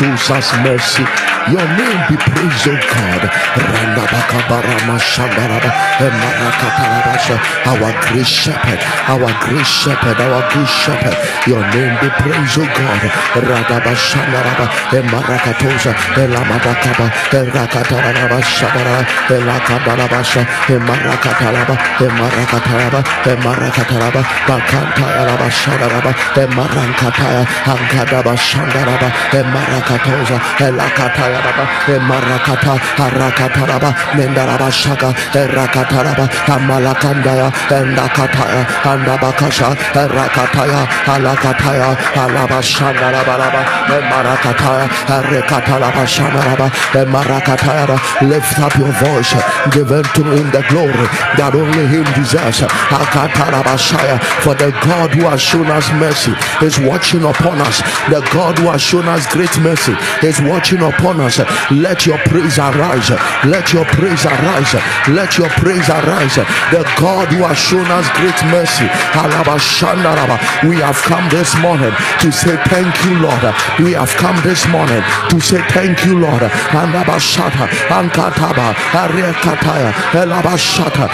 the Lord who shows us mercy. Your name be praised, O God. Our great shepherd, our great shepherd, our good shepherd. Your name be praised, O God. Radaba shandaraba emarakatosa elamadakaba erakataraba shandaraba elakadarabasha emarakataraba emarakataraba emarakataraba bakantayaraba shandaraba emarankataya ankadaba shandaraba emarakatosa elakatayaraba emarakata arakataraba mendaraba shaka erakataraba amalakandaya endakataya andabakasha erakataya alakataya alabashandarabaraba emarakataya erekatalaba shandaraba emarakataya lift up your voice give unto him the glory that only him deserves Akatarabashaya. for the God who has shown us mercy is watching upon us the God who has shown us great mercy is watching upon let your praise arise. Let your praise arise. Let your praise arise. The God who has shown us great mercy. We have come this morning to say thank you Lord. We have come this morning to say thank you Lord. Andabashata Ankataba Ariakataya Elabashata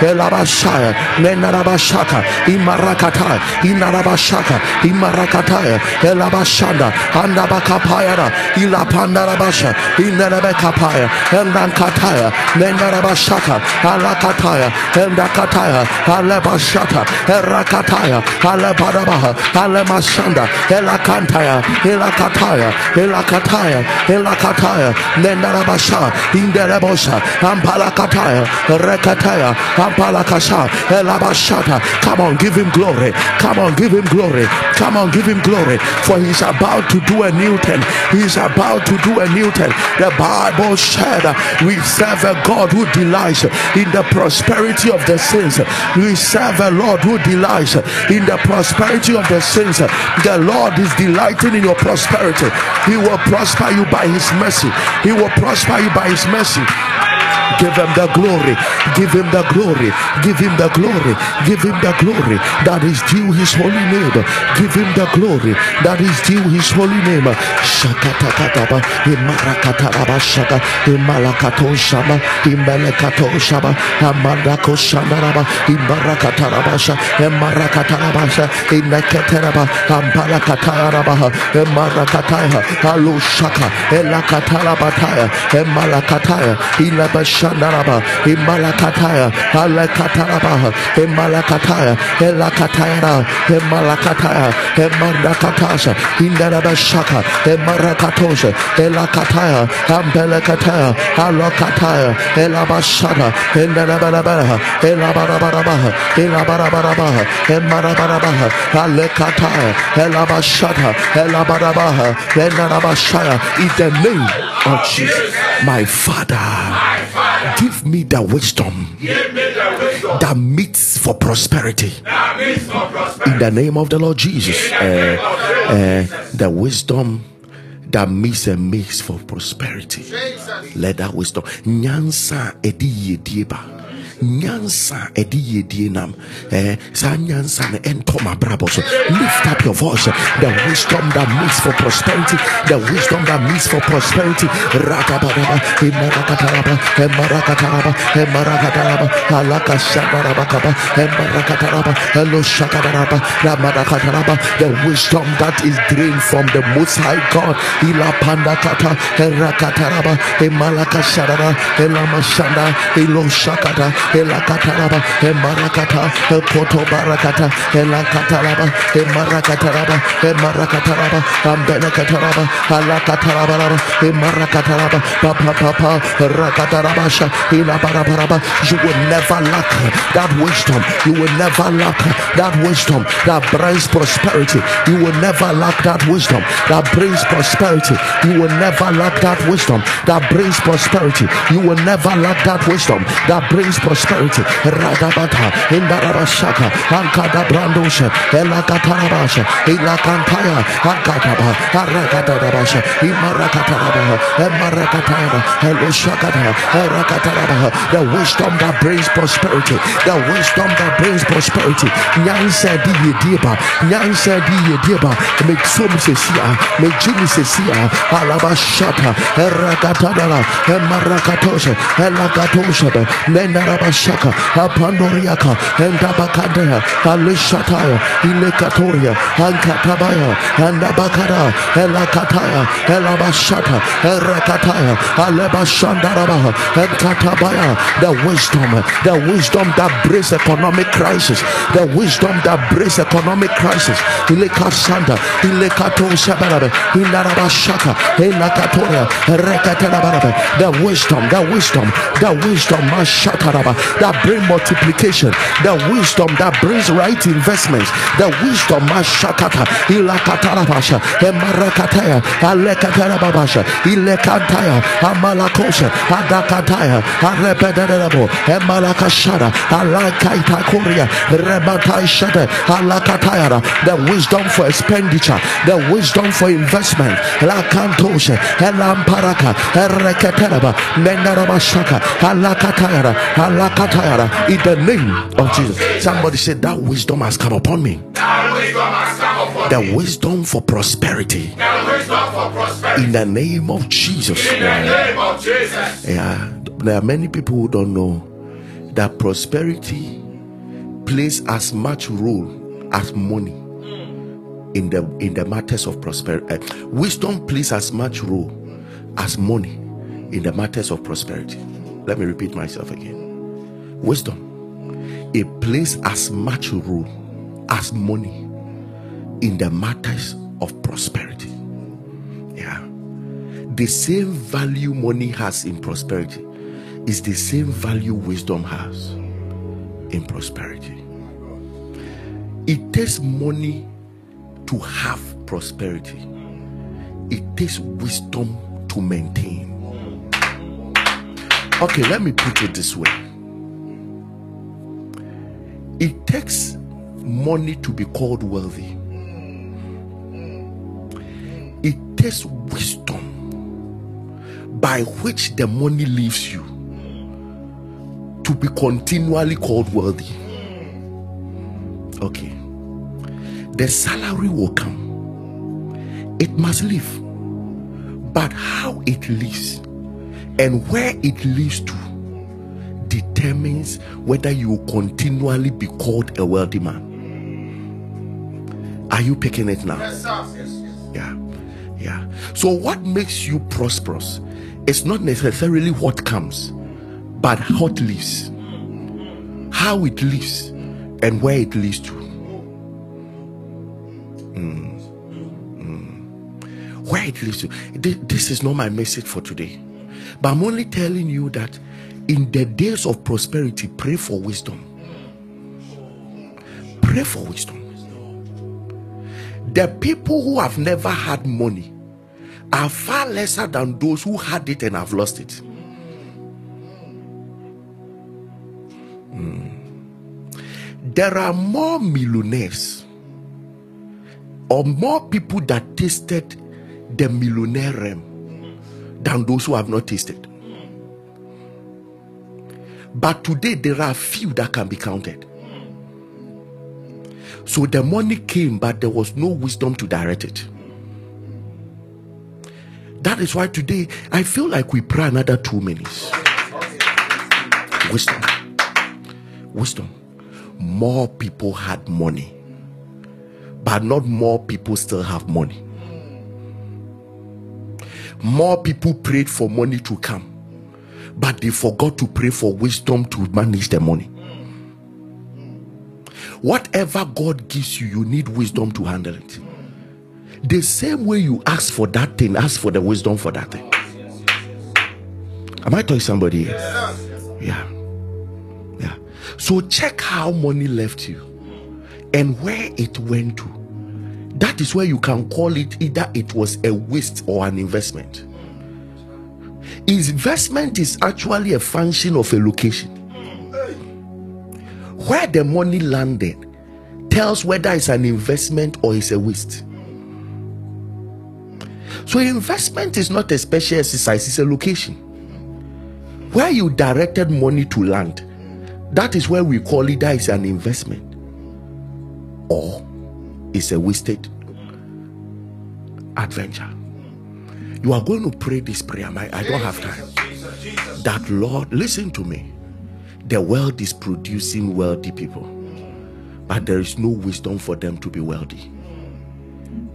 Elabashaya Menarabashaka Imarakataya Inarabashaka Imarakataya Elabashanda Andabakapayara Ilapandarabasha Inarabekapaya Endankataya Menarabashaka Alakataya Endakataya Alebashata Erakataya Alebadabaha Alemashanda Elakantaya Elakataya Elakataya Elakataya Nendarabasha Inderebosha Ampalakataya Rekataya Come on, give him glory. Come on, give him glory. Come on, give him glory. For he's about to do a new thing. He's about to do a new thing. The Bible said we serve a God who delights in the prosperity of the saints. We serve a Lord who delights in the prosperity of the saints. The Lord is delighting in your prosperity. He will prosper you by his mercy. He will prosper you by his mercy. Give him the glory. Give him the glory. Give him the glory. Give him the glory that is due his holy name. Give him the glory that is due his holy name. Shakatakataba, Imarakataraba Shaka, Imalakato Shaba, Imelekato Shaba, Amandako Shandaraba, Imarakatarabasha, Imarakatarabasha, Ineketeraba, Ampalakataraba, Imarakataya, Alushaka, Elakatarabataya, Emalakataya, Ilabashandaraba, Imalakataya, Alakataraba, Imalakataya, Elakataya, Emalakataya, Emarakatasha, Indarabashaka, Emarakatosha, Elakataya, Ambelakataya, Alakataya, Elabashana, Indarabarabaha, Elabarabaha, Elabarabaha, Emarabarabaha, Alekataya, Elabashata, Elabarabaha, Enarabashaya, in the name of Jesus, my Father, give me the wisdom that meets for prosperity. In the name of the Lord Jesus, uh, uh, the wisdom that meets and makes for prosperity. Let that wisdom. Nyansa ɛde yɛdie nam. Eh, saa nyansa no ɛntɔ mabrabɔ so. Lift up your voice. The wisdom that meets for prosperity. The wisdom that meets for prosperity. Ratabadaba imarakataraba emarakataraba emarakataraba alakashadarabakaba emarakataraba eloshakadaraba ramadakataraba the wisdom that is drained from the most high god. Ilapandakata erakataraba emalakashadara elamashanda iloshakata elakataraba emarakata ekotobarakata elakataraba emarakataraba emarakataraba ambelekataraba alakatarabaraba emarakataraba papapapa rakatarabasha ilabarabaraba you will never lack that wisdom. You will never lack that wisdom that brings prosperity. You will never lack that wisdom that brings prosperity. You will never lack that wisdom that brings prosperity. You will never lack that wisdom that brings prosperity prosperity. Radabata, Indarabashaka, Ankada Brandosha, Elakatarabasha, Ilakantaya, Ankataba, Arakatadabasha, Imarakataraba, Emarakatara, Elushakata, Erakataraba, the wisdom that brings prosperity, the wisdom that brings prosperity. Nyansa di yediba, Nyansa di yediba, make some sesia, make Jimmy Alabashata, Erakatadara, Emarakatosha, Elakatosha, Menarabashaka, Apandoriaka, Endabakadea, Alishataya, Ilekatoria, Ankatabaya, Andabakara, Elakataya, Elabashata, Erakataya, Alebashandarabaha, Enkatabaya, the wisdom, the wisdom that brings economic crisis, the wisdom that brings economic crisis. Ilekasanda, Ilekato Sabarabe, Ilarabashaka, Elakatoria, Rekatarababe, the wisdom, the wisdom, the wisdom, Mashataraba, that bring multiplication, the wisdom that brings right investments, the wisdom, Mashakata, Ilakatarabasha, Emarakataya, Alekatarabasha, Ilekantaya, Amalakosha, Adakataya, Arepedarabo, Emalakashara, Alakaita Korea, Rebatai Shada, Alakatayara, the wisdom for expenditure, the wisdom for investment, Lakantosha, Elamparaka, Ereketeraba, Menarabashaka, Alakatayara, Alakatayara, in the name of Jesus. Somebody said that wisdom has come upon me. That wisdom has come upon The wisdom for prosperity. That wisdom for prosperity. In the name of Jesus. In the name of Jesus. Yeah, there are many people who don't know that prosperity plays as much role as money in the in the matters of prosperity. Uh, wisdom plays as much role as money in the matters of prosperity. Let me repeat myself again. Wisdom it plays as much role as money in the matters of prosperity. Yeah the same value money has in prosperity is the same value wisdom has in prosperity. It takes money to have prosperity, it takes wisdom to maintain. Okay, let me put it this way it takes money to be called wealthy, it takes wisdom by which the money leaves you to be continually called wealthy. Okay. The salary will come, it must leave. But how it leaves and where it leads to determines whether you will continually be called a wealthy man. Are you picking it now? Yes. Yes, yes. Yeah. Yeah. So what makes you prosperous is not necessarily what comes, but how it lives. How it lives and where it leads to. Mm. Mm. Where it leads to. Thi- This is not my message for today. But I'm only telling you that in the days of prosperity, pray for wisdom. Pray for wisdom. The people who have never had money are far lesser than those who had it and have lost it. Mm. There are more millionaires or more people that tasted the millionaire realm than those who have not tasted. But today there are few that can be counted. So the money came, but there was no wisdom to direct it. That is why today I feel like we pray another two minutes. Wisdom. Wisdom. More people had money, but not more people still have money. More people prayed for money to come, but they forgot to pray for wisdom to manage the money. Whatever God gives you, you need wisdom to handle it. The same way you ask for that thing, ask for the wisdom for that thing. Am I talking somebody here? Yeah. Yeah. So check how money left you and where it went to. That is where you can call it either it was a waste or an investment. Investment is actually a function of a location. where the money landed tells whether it's an investment or it's a waste. So, investment is not a special exercise, it's a location. Where you directed money to land, that is where we call it that is an investment or it's a wasted adventure. You are going to pray this prayer. I, I don't have time. That Lord, listen to me. The world is producing wealthy people, but there is no wisdom for them to be wealthy.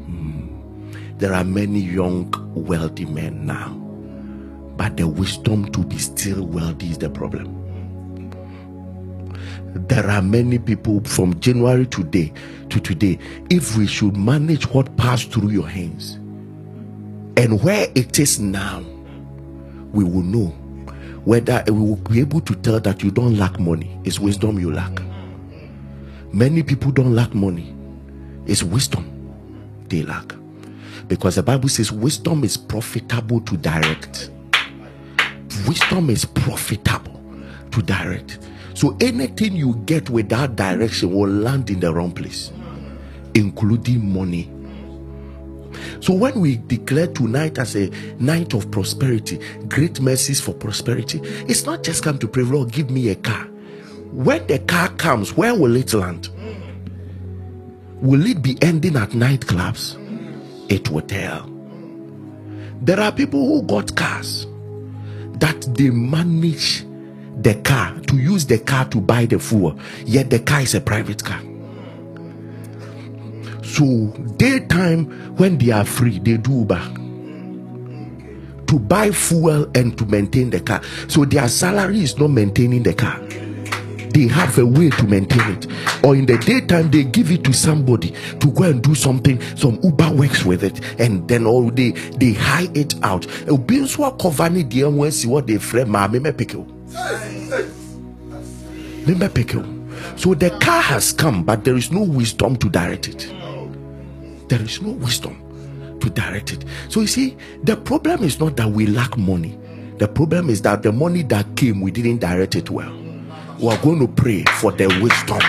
Hmm. There are many young, wealthy men now, but the wisdom to be still wealthy is the problem. There are many people from January today to today. If we should manage what passed through your hands and where it is now, we will know whether we will be able to tell that you don't lack money. It's wisdom you lack. Many people don't lack money, it's wisdom they lack. Because the Bible says wisdom is profitable to direct. Wisdom is profitable to direct. So anything you get without direction will land in the wrong place, including money. So when we declare tonight as a night of prosperity, great mercies for prosperity, it's not just come to pray, Lord, give me a car. When the car comes, where will it land? Will it be ending at nightclubs? It will tell. There are people who got cars that they manage the car to use the car to buy the fuel, yet the car is a private car. So, daytime when they are free, they do Uber to buy fuel and to maintain the car. So, their salary is not maintaining the car, they have a way to maintain it. Or in the daytime, they give it to somebody to go and do something. Some Uber works with it, and then all they they hire it out. Obi nso akɔva ne deɛ ho asi what they. Mɛpeke. So the car has come, but there is no wisdom to direct it. There is no wisdom to direct it. So you see, the problem is not that we lack money. The problem is that the money that came, we didn't direct it well. We are going to pray for the wisdom.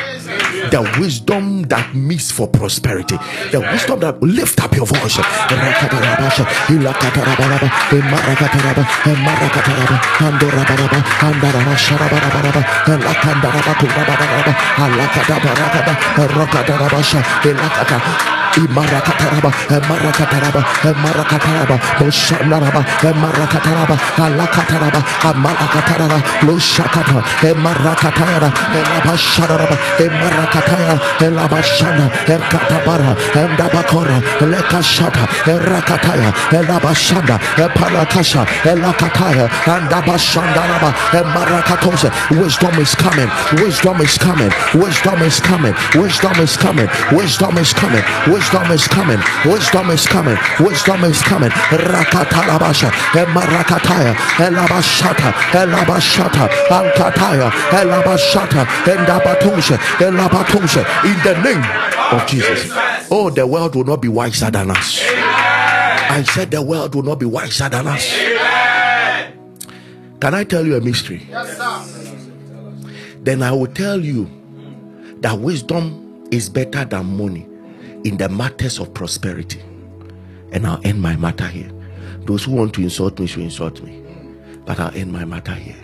The wisdom that meets for prosperity. The wisdom that lift up your voice. Imarakataraba, emarakataraba, emarakataraba, boshandaraba, emarakataraba, alakataraba, amalakataraba, loshakata, emarakataraba, elabasharaba, emarakataraba, elabashana, ekatabara, endabakora, lekashata, erakataya, elabashanda, eparakasha, elakataya, andabashandaraba, emarakatose. Wisdom is coming, wisdom is coming, wisdom is coming, wisdom is coming, wisdom is coming, is coming, wisdom is coming, wisdom is coming. Rakatalabasha, emarakataya, elabashata, elabashata, ankataya, elabashata, endabatusha, elabatusha. In the name of Jesus. Oh, the world will not be wiser than us. I said the world will not be wiser than us. Can I tell you a mystery? Then I will tell you that wisdom is better than money in the matters of prosperity. And I'll end my matter here. Those who want to insult me should insult me. But I'll end my matter here.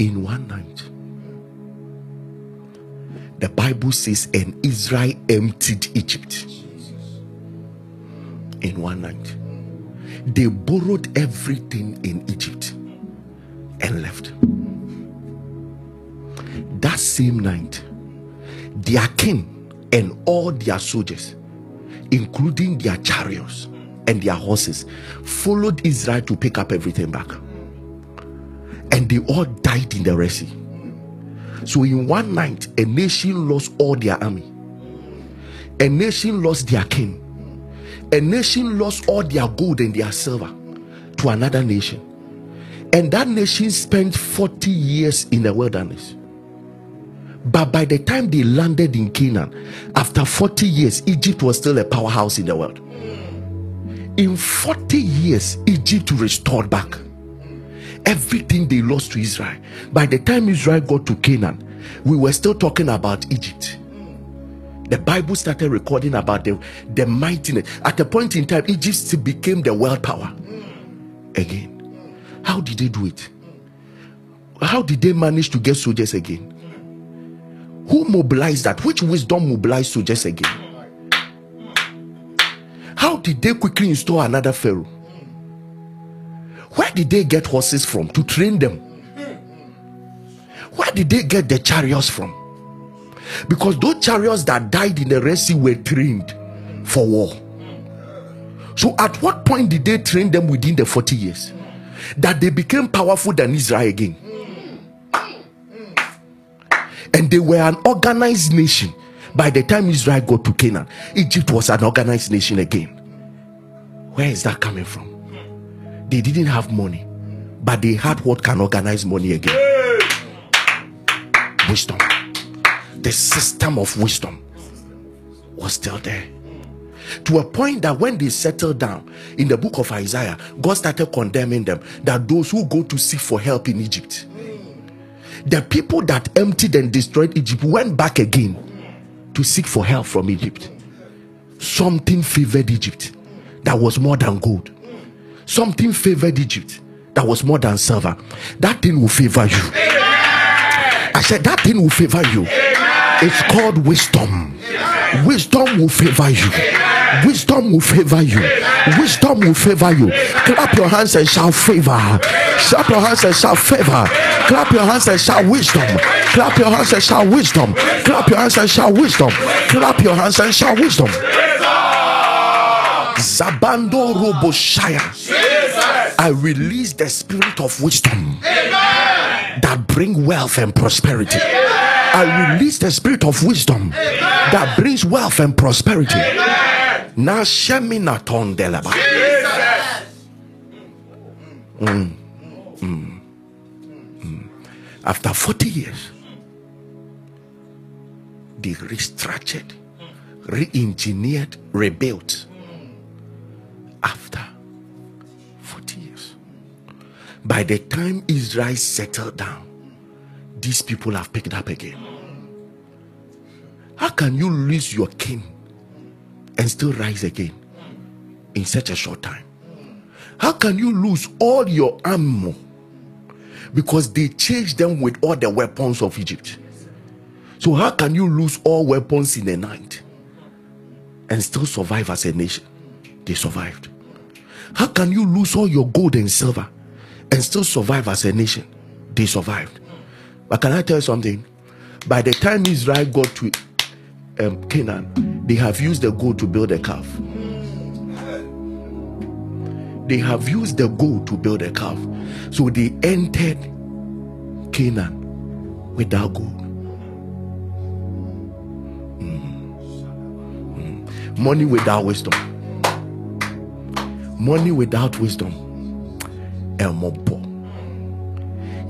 In one night, the Bible says, and Israel emptied Egypt. In one night, they borrowed everything in Egypt and left. That same night, their king and all their soldiers, including their chariots and their horses, followed Israel to pick up everything back. And they all died in the Red Sea. So, in one night, a nation lost all their army, a nation lost their king, a nation lost all their gold and their silver to another nation. And that nation spent 40 years in the wilderness. But by the time they landed in Canaan, after 40 years, Egypt was still a powerhouse in the world. In 40 years, Egypt restored back. everything they lost to Israel. By the time Israel got to Canaan, we were still talking about Egypt. The Bible started recording about the, the mightiness. At a point in time, Egypt became the world power again. How did they do it? How did they manage to get soldiers again? Who mobilized that? Which wisdom mobilized soldiers again? How did they quickly install another Pharaoh? Where did they get horses from to train them? Where did they get the chariots from? Because those chariots that died in the Red Sea were trained for war. So, at what point did they train them within the 40 years? That they became powerful than Israel again. And they were an organized nation. By the time Israel got to Canaan, Egypt was an organized nation again. Where is that coming from? They didn't have money, but they had what can organize money again wisdom. The system of wisdom was still there. To a point that when they settled down in the book of Isaiah, God started condemning them that those who go to seek for help in Egypt, the people that emptied and destroyed Egypt went back again to seek for help from Egypt. Something favored Egypt that was more than gold. Something favored Egypt that was more than silver. That thing will favor you. I said that thing will favor you. It's called wisdom. Wisdom will favor you. Wisdom will favor you. Wisdom will favor you. Clap your hands and shout favor. Clap your hands and shout favor. Clap your hands and shout wisdom. Clap your hands and shout wisdom. Clap your hands and shout wisdom. Clap your hands and shout wisdom. Zabando Roboshaya. I release the spirit of wisdom that bring wealth and prosperity. I release the spirit of wisdom that brings wealth and prosperity. Na shemina tondeleba. Mm. Mm. Mm. After 40 years, they restructured, re-engineered, rebuilt. After 40 years. By the time Israel settled down, these people have picked up again. How can you lose your king and still rise again in such a short time? How can you lose all your ammo because they changed them with all the weapons of Egypt? So, how can you lose all weapons in a night and still survive as a nation? They survived. How can you lose all your gold and silver and still survive as a nation? They survived. But can I tell you something? By the time Israel got to um, Canaan, they have used the gold to build a calf. They have used the gold to build a calf. So they entered Canaan without gold. Mm. Mm. Money without wisdom. Money without wisdom. Elmobo.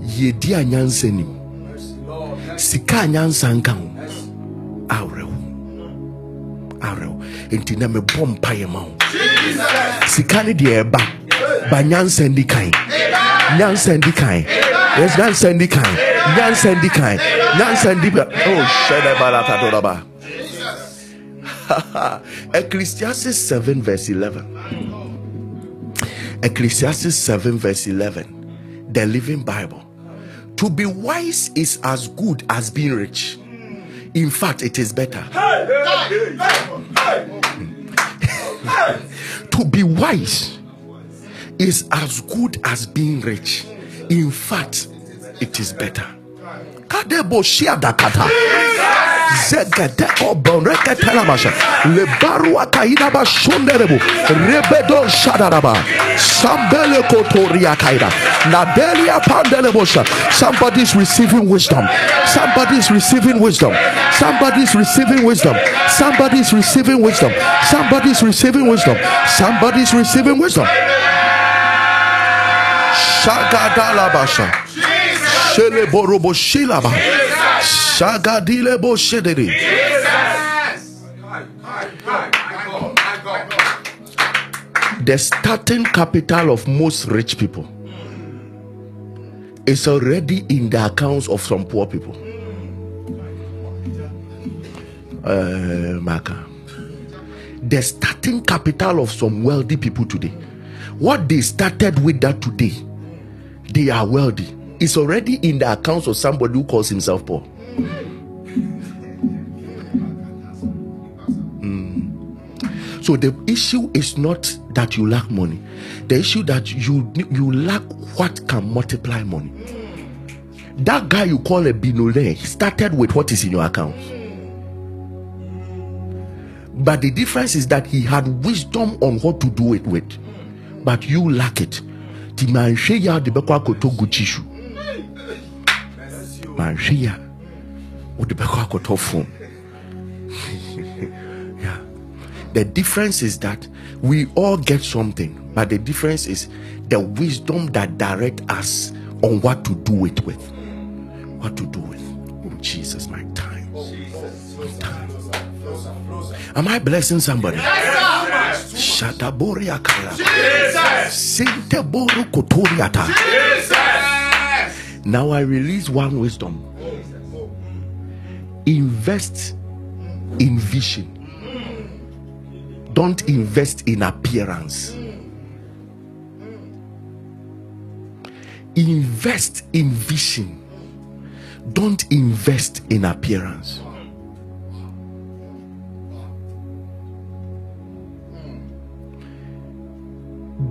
Yedi anyansa nim. Sika anyansa nka Awerɛho. Enti na mebɔ mpaeɛ ma wo. Sika ne deɛ ɛba. Ba nyansa ndi kan. Nyansa ndi kan. Yes, nyansa ndi kan. Nyansa ndi kan. Nyansa ndi kan. Oh, shada barakadoraba. Ecclesiastes 7 verse 11. Ecclesiastes 7 verse 11. The Living Bible. To be wise is as good as being rich. In fact, it is better. to be wise is as good as being rich. In fact, it is better. Kadebo shiadakata. Somebody's receiving wisdom. Somebody's receiving wisdom. Somebody's receiving wisdom. Somebody's receiving wisdom. Somebody's receiving wisdom. Somebody's receiving wisdom. Shagadalabasha. Shele borobo shilaba. Shagadile bo. The starting capital of most rich people is already in the accounts of some poor people. Uh, Maka. The starting capital of some wealthy people today. What they started with that today, they are wealthy. It's already in the accounts of somebody who calls himself poor. So the issue is not that you lack money. The issue that you you lack what can multiply money. That guy you call a binole started with what is in your account. But the difference is that he had wisdom on what to do it with. But you lack it. Ti manhwe ya de akɔtɔ Gucci. Manhwe ya phone. The difference is that we all get something, but the difference is the wisdom that direct us on what to do it with. What to do with. Oh Jesus, my time. My time. Am I blessing somebody? Shataboria kala. Sinteboru kotoriata. Now I release one wisdom. Invest in vision. Don't invest in appearance. Invest in vision. Don't invest in appearance.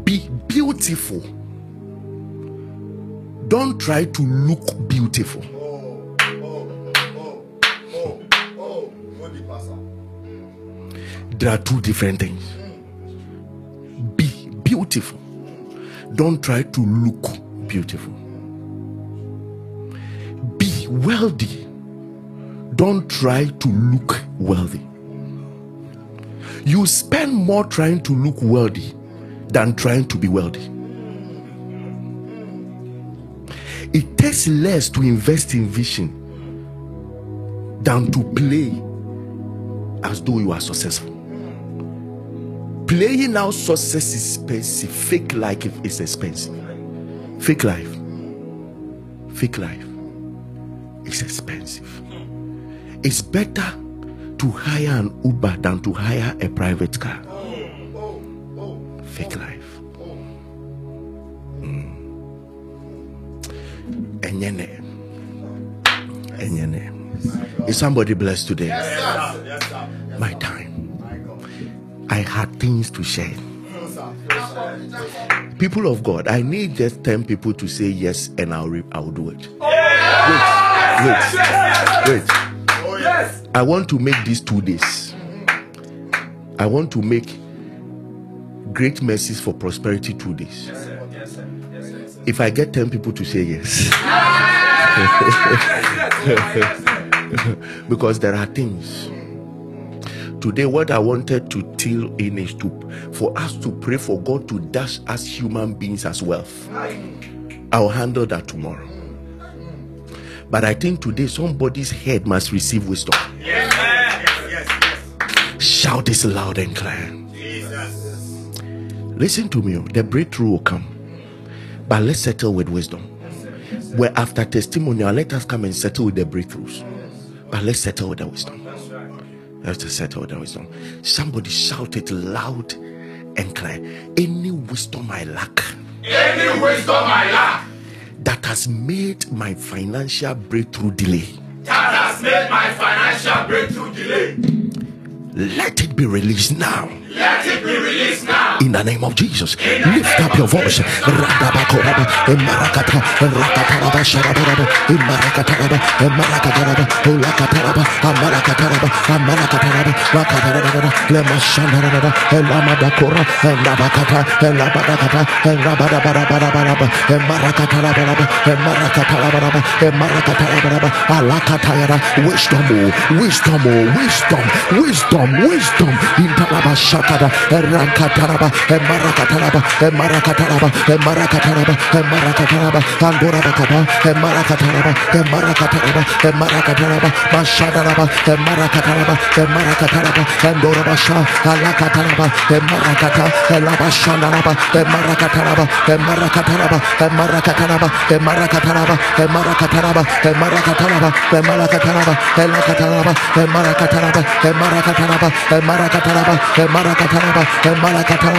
Be beautiful. Don't try to look beautiful. There are two different things. Be beautiful. Don't try to look beautiful. Be wealthy. Don't try to look wealthy. You spend more trying to look wealthy than trying to be wealthy. It takes less to invest in vision than to play as though you are successful. Playing out success is expensive. Fake life is expensive. Fake life. Fake life is expensive. It's better to hire an Uber than to hire a private car. Fake life. Mm. Enyene. Enyene. Is somebody blessed today? My time. I had things to share. People of God, I need just 10 people to say yes and I'll, re- I'll do it. Wait, wait, wait. I want to make these two days. I want to make great mercies for prosperity two days. If I get 10 people to say yes, because there are things. Today, what I wanted to tell in is to for us to pray for God to dash us human beings as wealth. I'll handle that tomorrow. But I think today somebody's head must receive wisdom. Shout this loud and clear. Listen to me, oh, the breakthrough will come. But let's settle with wisdom. Where after testimonial, let us come and settle with the breakthroughs. But let's settle with the wisdom. Let's just settle with the wisdom. Somebody shout it loud and clear. Any wisdom I lack Any wisdom I lack that has made my financial breakthrough delay, that has made my financial breakthrough delay, let it be released now. let it be released now. In the name of Jesus. Lift up your voice. Radabakoraba, Emarakata, Rakataraba, Sharabaraba, Emarakataraba, Emarakataraba, Olakataraba, Amarakataraba, Amarakataraba, Rakataraba, Lemashanaraba, Elamadakora, Elabakata, Elabadakata, Elabadabarabaraba, Emarakataraba, Emarakataraba, Emarakataraba, Alakatayara, wisdom, oh, wisdom, oh, wisdom, wisdom, wisdom, Intalaba Shakada, Rankataraba, Emarakataraba, Emarakataraba, Emarakataraba, Emarakataraba, Andora Bakaba, Emarakataraba, Emarakataraba, Emarakataraba, Mashadaraba, Emarakataraba, Andora Basha, Alakataraba, Emarakata, Elabashandaraba, Emarakataraba, Emarakataraba, Emarakataraba, Emarakataraba, Emarakataraba, Emarakataraba, Emarakataraba, Elakataraba, Emarakataraba, Emarakataraba, Emarakataraba, Emarakataraba,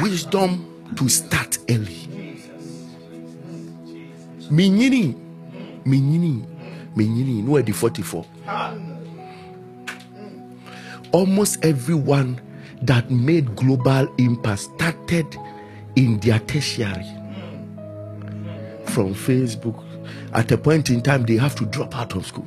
Wisdom to start early. Minyini. Minyini. Minyini. No, the 44. Almost everyone that made global impact started in their tertiary. From Facebook. At a point in time, they have to drop out of school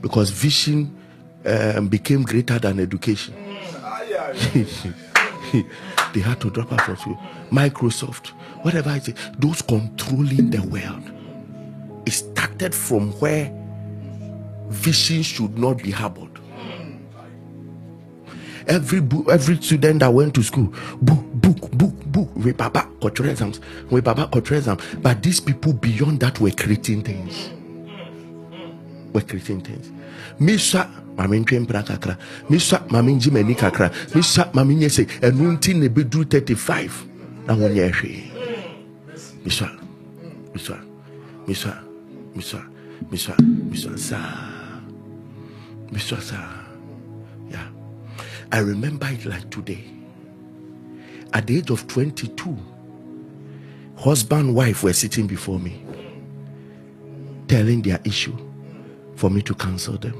because vision um, became greater than education. they had to drop out from school. Microsoft, whatever I say, those controlling the world. It started from where vision should not be harbored. Every book, every student that went to school, book, book, book, book, we baba cultural exams, we baba cultural exam. But these people beyond that were creating things. Were creating things. Misa mame ntwe kakra. Misa mame ngye m'ani kakra. Misa mame nyɛ sɛ ɛno nti na ɛbɛduru 35 na wonyɛ hwee. Misua misua misua misua misua misua saa. Misua saa. Yeah. I remember it like today. At the age of 22 husband wife were sitting before me telling their issue for me to counsel them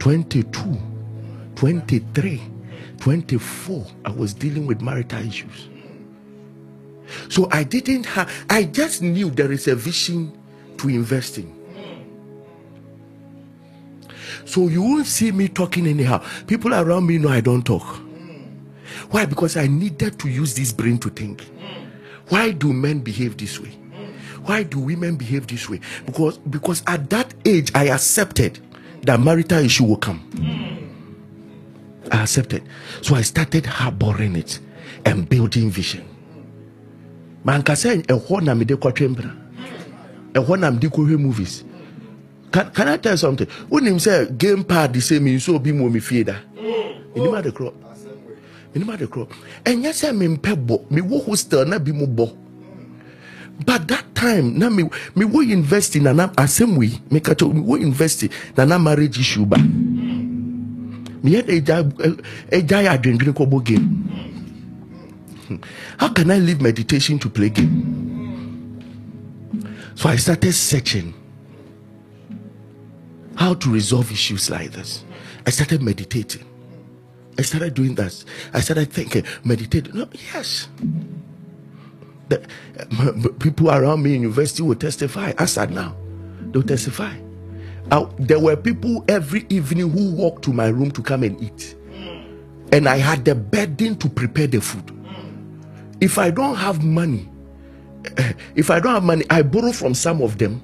22 23 24 i was dealing with marital issues. So i didn't have i just knew there is a vision to invest in. So you won't see me talking anyhow. People around me know i don't talk. Why? Because i needed to use this brain to think. Why do men behave this way? Why do women behave this way? Because because at that age i accepted that marital issue will come. I accepted. So i started harboring it and building vision. Manka sɛ ɛhɔ na mede kɔtwe mpena ɛhɔ na mede movies. Can, can i tell you something? Wonim sɛ game pad sɛ me nso obi mu me fie da. Menim ade korɔ. Menim ade korɔ. Ɛnyɛ sɛ mempɛ bɔ. Mewɔ hostel na bi mu bɔ. But that time na me me wo university na na asɛm wei meka kyɛ me wo university na na marriage issue ba. Meyɛ dɛ agya agya yɛ adwendwene kɔbɔ game. Hmm. how can i leave meditation to play game? So i started searching how to resolve issues like this. I started meditating. I started doing that. I started thinking meditating no yes the, m- people around me in university will testify. At now, they'll testify. Uh, there were people every evening who walked to my room to come and eat, and I had the burden to prepare the food. If I don't have money, if I don't have money, I borrow from some of them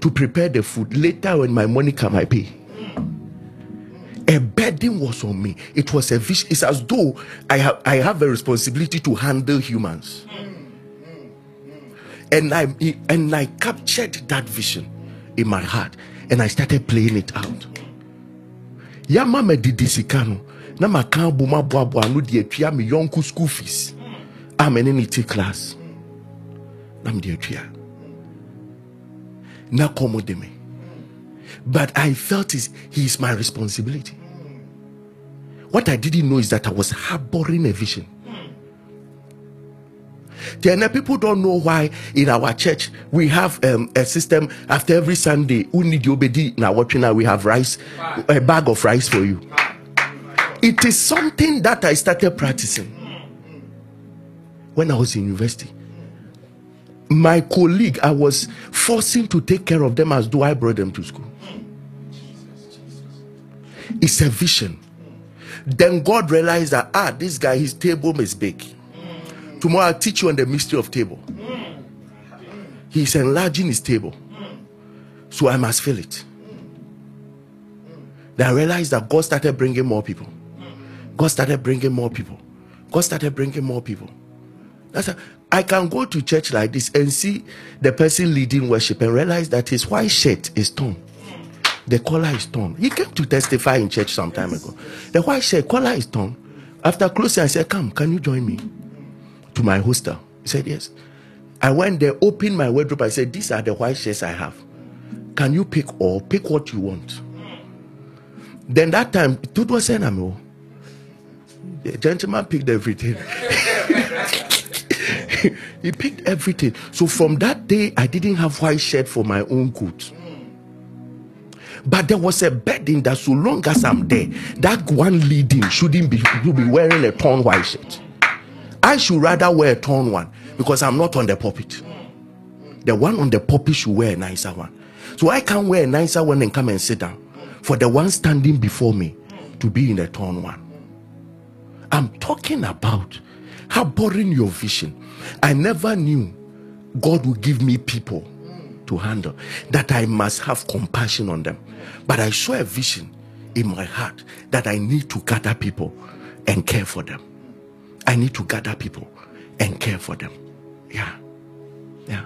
to prepare the food. Later, when my money come, I pay. A burden was on me. It was a vision. It's as though I have I have a responsibility to handle humans and I and I captured that vision in my heart and I started playing it out. Yama me didi sika no na maka bɔ mu aboaboa ano de atua me yɔnko school fees a me ne ne te class na me de na kɔmɔ de me but I felt is he is my responsibility. What I didn't know is that I was harboring a vision. Then people don't know why in our church we have um, a system after every Sunday. Who need you obedi now? Watching now we have rice, a bag of rice for you. It is something that I started practicing when I was in university. My colleague, I was forcing to take care of them as though I brought them to school. It's a vision. Then God realized that ah, this guy, his table is big. Tomorrow I'll teach you on the mystery of table. He's enlarging his table. So I must fill it. Then I realized that God started bringing more people. God started bringing more people. God started bringing more people. That's a, I can go to church like this and see the person leading worship and realize that his white shirt is torn. The collar is torn. He came to testify in church some time ago. The white shirt collar is torn. After closing, I said, Come, can you join me to my hostel? He said, Yes. I went there, opened my wardrobe. I said, These are the white shirts I have. Can you pick or pick what you want? Then that time, it was an amo. The gentleman picked everything. he picked everything. So from that day, I didn't have white shirt for my own good. But there was a burden that so long as I'm there, that one leading shouldn't be be wearing a torn white shirt. I should rather wear a torn one because I'm not on the pulpit. The one on the pulpit should wear a nicer one. So I can't wear a nicer one and come and sit down for the one standing before me to be in a torn one. I'm talking about how boring your vision. I never knew God would give me people to handle, that I must have compassion on them. But I saw a vision in my heart that I need to gather people and care for them. I need to gather people and care for them. Yeah. Yeah.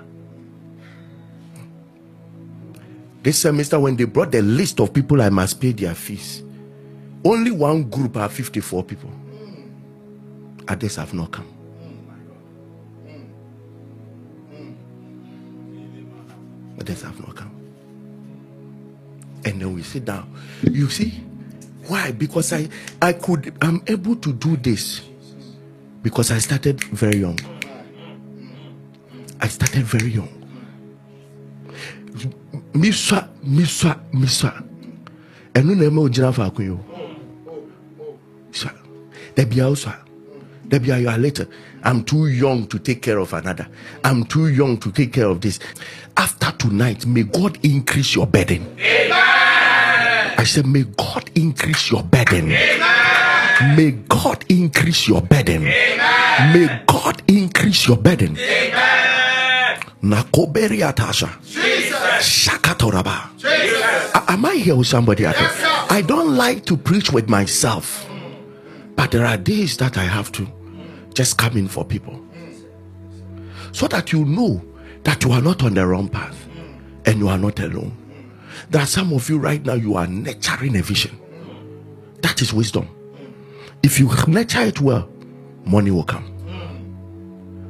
This semester, when they brought the list of people I must pay their fees, only one group are 54 people. Others have not come. Others have not come. And then we sit down. You see? Why? Because I I could I'm able to do this because I started very young. I started very young. Miswa, miswa, miswa. ɛno na ɛma ogyina faako yi o. Swa. Dabi a woswa dabi a you are later i'm too young to take care of another. I'm too young to take care of this. After tonight may god increase your burden. I said may god increase your burden may god increase your burden. May god increase your burden. Nakoberi atasha. Shakatoraba. A- am I here with somebody there? I don't like to preach with myself, but there are days that I have to just come in for people. So that you know that you are not on the wrong path and you are not alone. There are some of you right now, you are nurturing a vision. That is wisdom. If you nurture it well, money will come.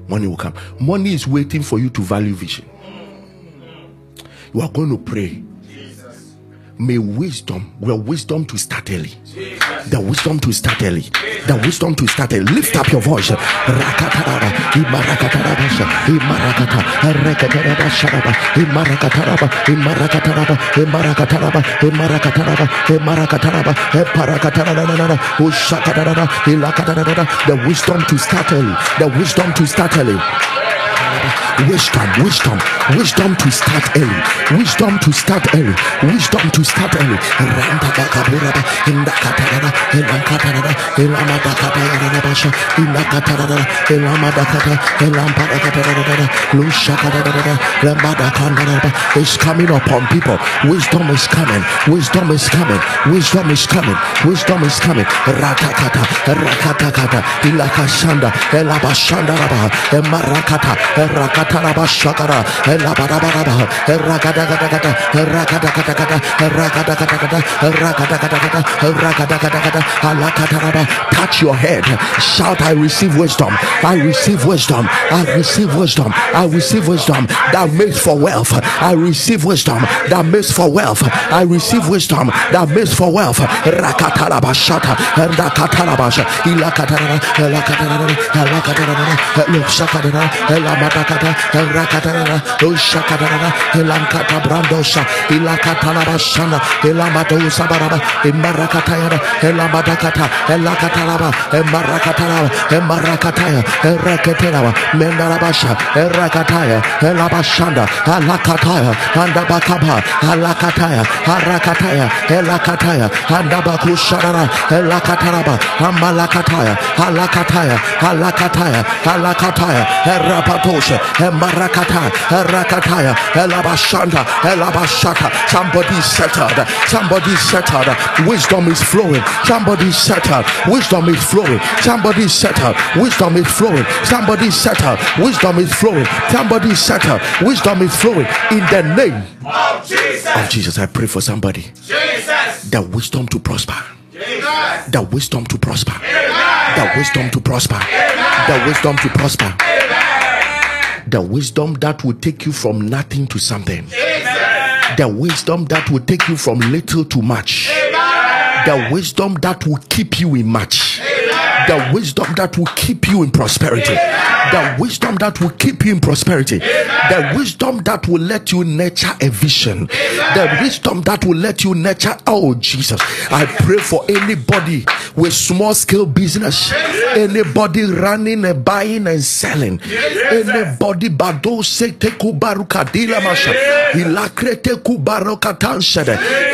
Money will come. Money is waiting for you to value vision. You are going to pray. May wisdom, well, wisdom to start early. The wisdom to start early. The wisdom to start early. Lift up your voice. The wisdom to start early. The wisdom to start early wisdom, wisdom, wisdom to start early, wisdom to start early, wisdom to start early. Randa bakaburaba. It's coming upon people. Wisdom is coming. Wisdom is coming. Wisdom is coming. Wisdom is coming. Ratakata, rakatakata, ilakashanda, elabashanda raba, emarakata, rakatarabashakara, elabarabaraba, erakadakadakada, erakadakadakada, erakadakadakada, erakadakadakada, erakadakadakada, alakataraba. Touch your head. Shout, I receive wisdom. I receive wisdom. I receive wisdom. I receive wisdom that makes for wealth. I receive wisdom that makes for wealth. I receive wisdom that makes for wealth. Rakatarabashata, rakatarabasha, ilakatarara, elakatarara, elakatarara, elosakatarara, Rabakata, Rakatana, Ushakatana, Elankata Brandosha, Ilakatana Bashana, Elamado Sabaraba, Emarakatayana, Elamadakata, Elakatalaba, Emarakatalaba, Emarakataya, Erakatana, Mendarabasha, Erakataya, Elabashanda, Alakataya, Andabakaba, Alakataya, Arakataya, Elakataya, Andabakushara, Elakataraba, Amalakataya, Alakataya, Alakataya, Alakataya, Erapatosha, Emarakata, Erakataya, Elabashanda, Elabashata. Somebody settled, somebody settled. Wisdom is flowing, somebody settled. Wisdom is flowing, somebody settled. Wisdom is flowing, somebody settled. Wisdom is flowing, somebody settled. Wisdom is flowing in the name of Jesus. of Jesus. I pray for somebody Jesus. the wisdom to prosper, Jesus. the wisdom to prosper, Amen. the wisdom to prosper, the wisdom to prosper, the wisdom that will take you from nothing to something, Jesus. the wisdom that will take you from little to much, the wisdom that will keep you in much, the wisdom that will keep you in prosperity, the wisdom that will keep you in prosperity, the wisdom that will let you nurture a vision, the wisdom that will let you nurture. Oh, Jesus, I pray for anybody with small scale business, anybody running and buying and selling, anybody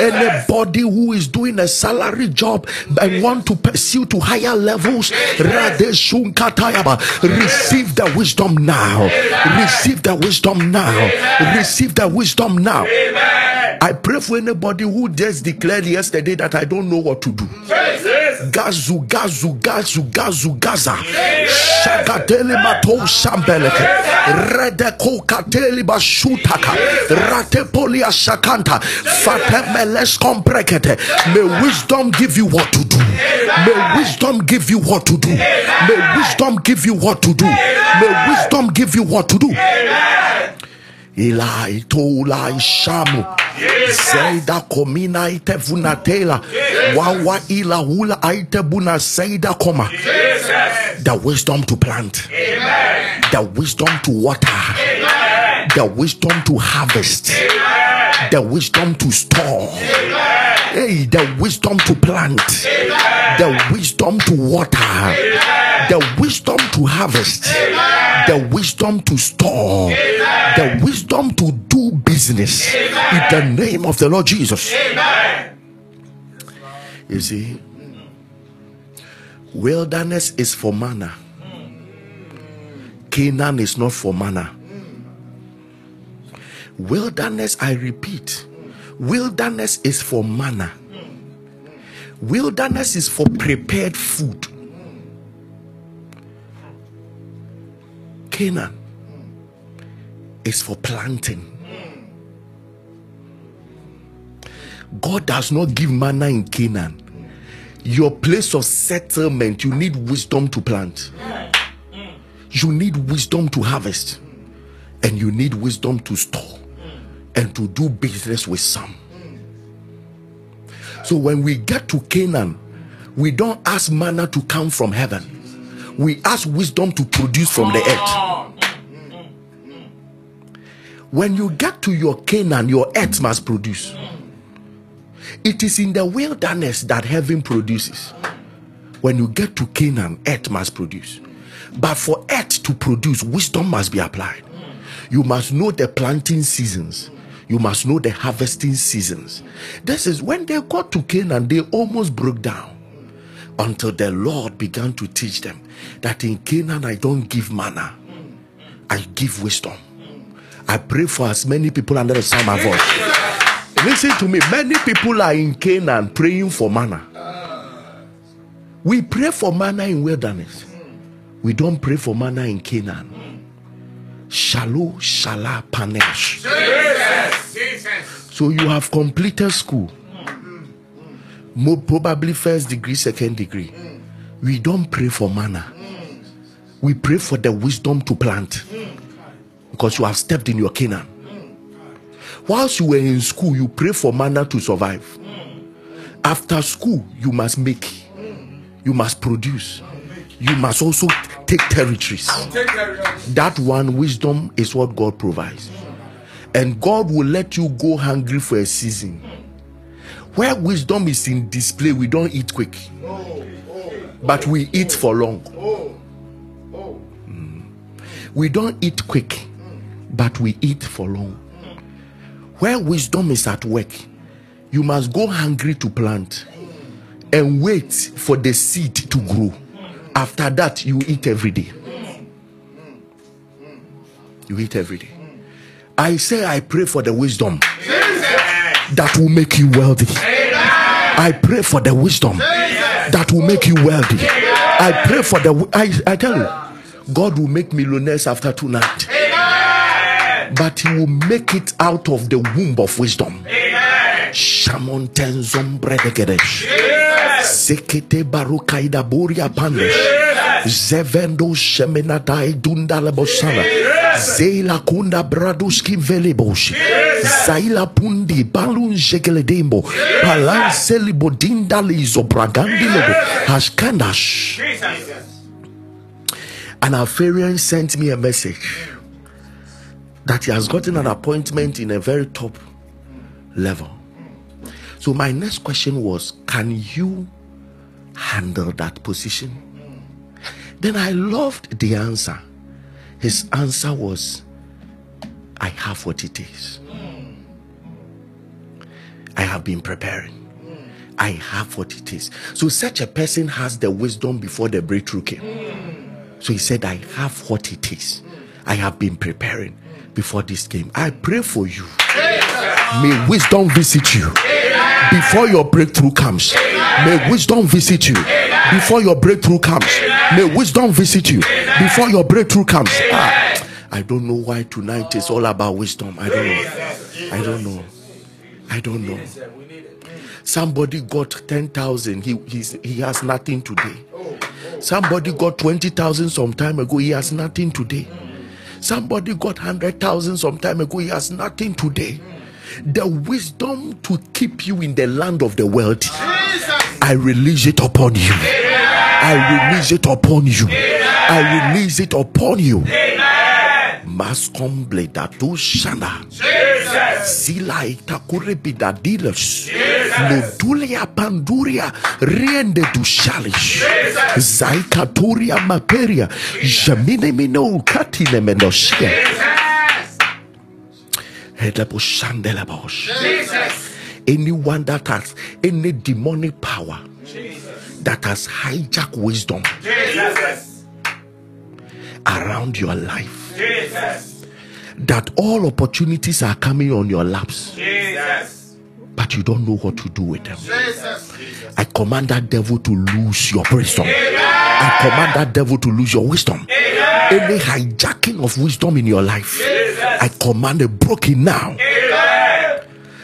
anybody who is doing a salary job and want to pursue to higher levels, receive the wisdom now, receive the wisdom now, receive the wisdom now. I pray for anybody who just declared yesterday that I don't know what to do. Gazu, gazu, gazu, gazu, gaza. Shagadele mato shambeleke. Rede kokateli bashutaka. Rate polia shakanta. Fatemeles komprekete. May wisdom give you what to do. May wisdom give you what to do. May wisdom give you what to do. May wisdom give you what to do. Ilai tolai shamu. Seida komina ite vunatela. Wawa ila hula aite buna seida koma. The wisdom to plant. Amen. The wisdom to water. Amen. The wisdom to harvest. Amen. The wisdom to store. Hey, the wisdom to plant. The wisdom to water. The wisdom to harvest. The wisdom to store. The wisdom to do business. In the name of the Lord Jesus. Amen. You see, wilderness is for manna. Canaan is not for manna. Wilderness, I repeat, wilderness is for manna. Wilderness is for prepared food. Canaan is for planting. God does not give manna in Canaan. Your place of settlement, you need wisdom to plant. You need wisdom to harvest. And you need wisdom to store and to do business with some. So when we get to Canaan, we don't ask manna to come from heaven. We ask wisdom to produce from the earth. When you get to your Canaan, your earth must produce. It is in the wilderness that heaven produces. When you get to Canaan, earth must produce. But for earth to produce, wisdom must be applied. You must know the planting seasons. You must know the harvesting seasons. This is when they got to Canaan, they almost broke down until the Lord began to teach them that in Canaan I don't give manna, I give wisdom. I pray for as many people under the sound of my voice. Listen to me. Many people are in Canaan praying for manna. We pray for manna in wilderness. We don't pray for manna in Canaan. Shalom, shala, panesh. So you have completed school. More probably first degree, second degree. We don't pray for manna. We pray for the wisdom to plant. Because you have stepped in your Canaan. Whilst you were in school, you pray for manna to survive. After school, you must make. You must produce. You must also take territories. That one wisdom is what God provides. And God will let you go hungry for a season. Where wisdom is in display, we don't eat quick, but we eat for long. Mm. We don't eat quick, but we eat for long. Where wisdom is at work, you must go hungry to plant and wait for the seed to grow. After that, you eat every day. You eat every day. I say, I pray for the wisdom that will make you wealthy. I pray for the wisdom that will make you wealthy. I pray for the. I, I tell you, God will make millionaires after tonight. But He will make it out of the womb of wisdom. Shamon tenzom bredegedesh. Sekete barukaida buria pandesh. Zevendo shemenatai dundala bosana. Zeila kunda braduski velebosh. Zaila pundi balun jegeledembo. Palan selibo dindalizo bragandi lobo. Hashkandash. An Alpharian sent me a message that he has gotten an appointment in a very top level. So my next question was, can you handle that position? Then I loved the answer. His answer was, I have what it is. I have been preparing. I have what it is. So such a person has the wisdom before the breakthrough came. So he said, I have what it is. I have been preparing before this game. I pray for you. May wisdom visit you before your breakthrough comes. May wisdom visit you before your breakthrough comes. May wisdom visit you before your breakthrough comes. Ah, I don't know why tonight is all about wisdom. I don't know. I don't know. I don't know. Somebody got 10,000. He, he has nothing today. Somebody got 20,000 some time ago. He has nothing today. Somebody got 100,000 some time ago. He has nothing today. The wisdom to keep you in the land of the world, I release it upon you. I release it upon you. I release it upon you. Mascomble da tu shana. Sila itakurebi da dealers. Modulia panduria riende du shalish. Zaikaturia materia. Jamine mino katine menosia. Anyone that has any demonic power that has hijacked wisdom around your life, that all opportunities are coming on your laps, you don't know what to do with them. I command that devil to lose your wisdom. I command that devil to lose your wisdom. Any hijacking of wisdom in your life, I command a broken now.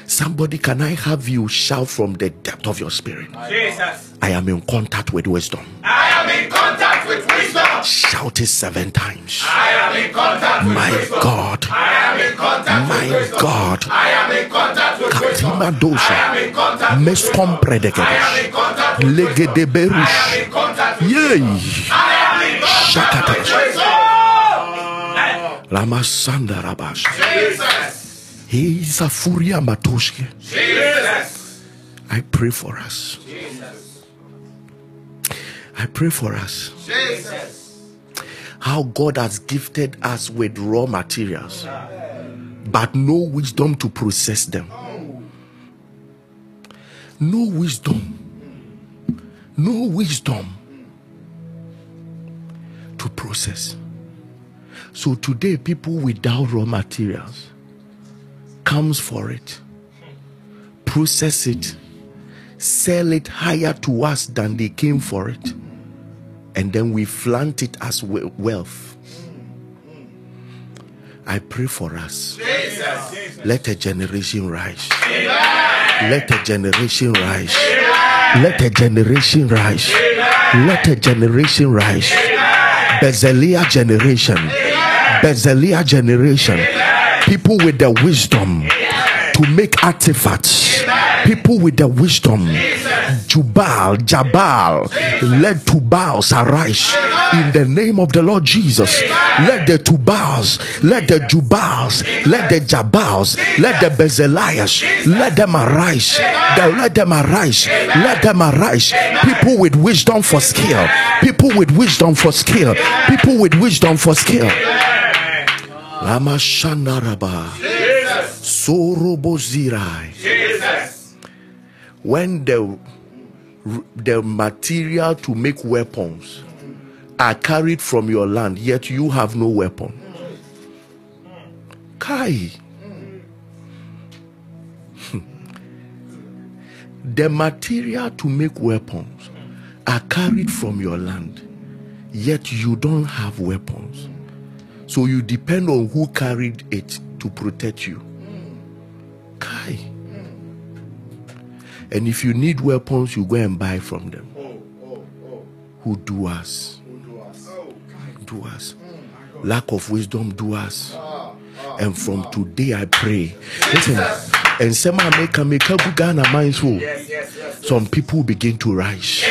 Somebody, can I have you shout from the depth of your spirit? Jesus. I am in contact with wisdom. I am in contact with wisdom. Shout it seven times. I am in contact with My wisdom. God, I am in contact my with wisdom. God. I am in contact with wisdom. Katima I am dosha, in contact with wisdom. I am in contact with wisdom. I am in contact with yay, I am in contact with wisdom. lama sanda rabash. Jesus. He is a furia matoshke. Jesus. I pray for us. Jesus. I pray for us. Jesus. How God has gifted us with raw materials, but no wisdom to process them. No wisdom. No wisdom to process. So today, people without raw materials comes for it, process it, sell it higher to us than they came for it and then we flaunt it as wealth. I pray for us. Jesus. Let a generation rise. Let a generation rise. Let a generation rise. Let a generation rise. Bezelia generation. Bezelia generation. People with the wisdom to to make artifacts. People with the wisdom. Jubal, Jabal, let Tubals arise in the name of the Lord Jesus. Let the Tubals, let the Jubals, let the Jabals, let the Bezalias, let them arise. Let them arise. Let them arise. People with wisdom for skill. People with wisdom for skill. People with wisdom for skill. Lama Shanaraba. Sorobozirai. When the the material to make weapons are carried from your land, yet you have no weapon. Kai. Hmm. the material to make weapons are carried from your land, yet you don't have weapons. So you depend on who carried it to protect you. Kai. And if you need weapons, you go and buy from them. Who do us? Do us. Lack of wisdom do us. And from today I pray. Listen, and some make make Ghana minds full. Some people begin to rise.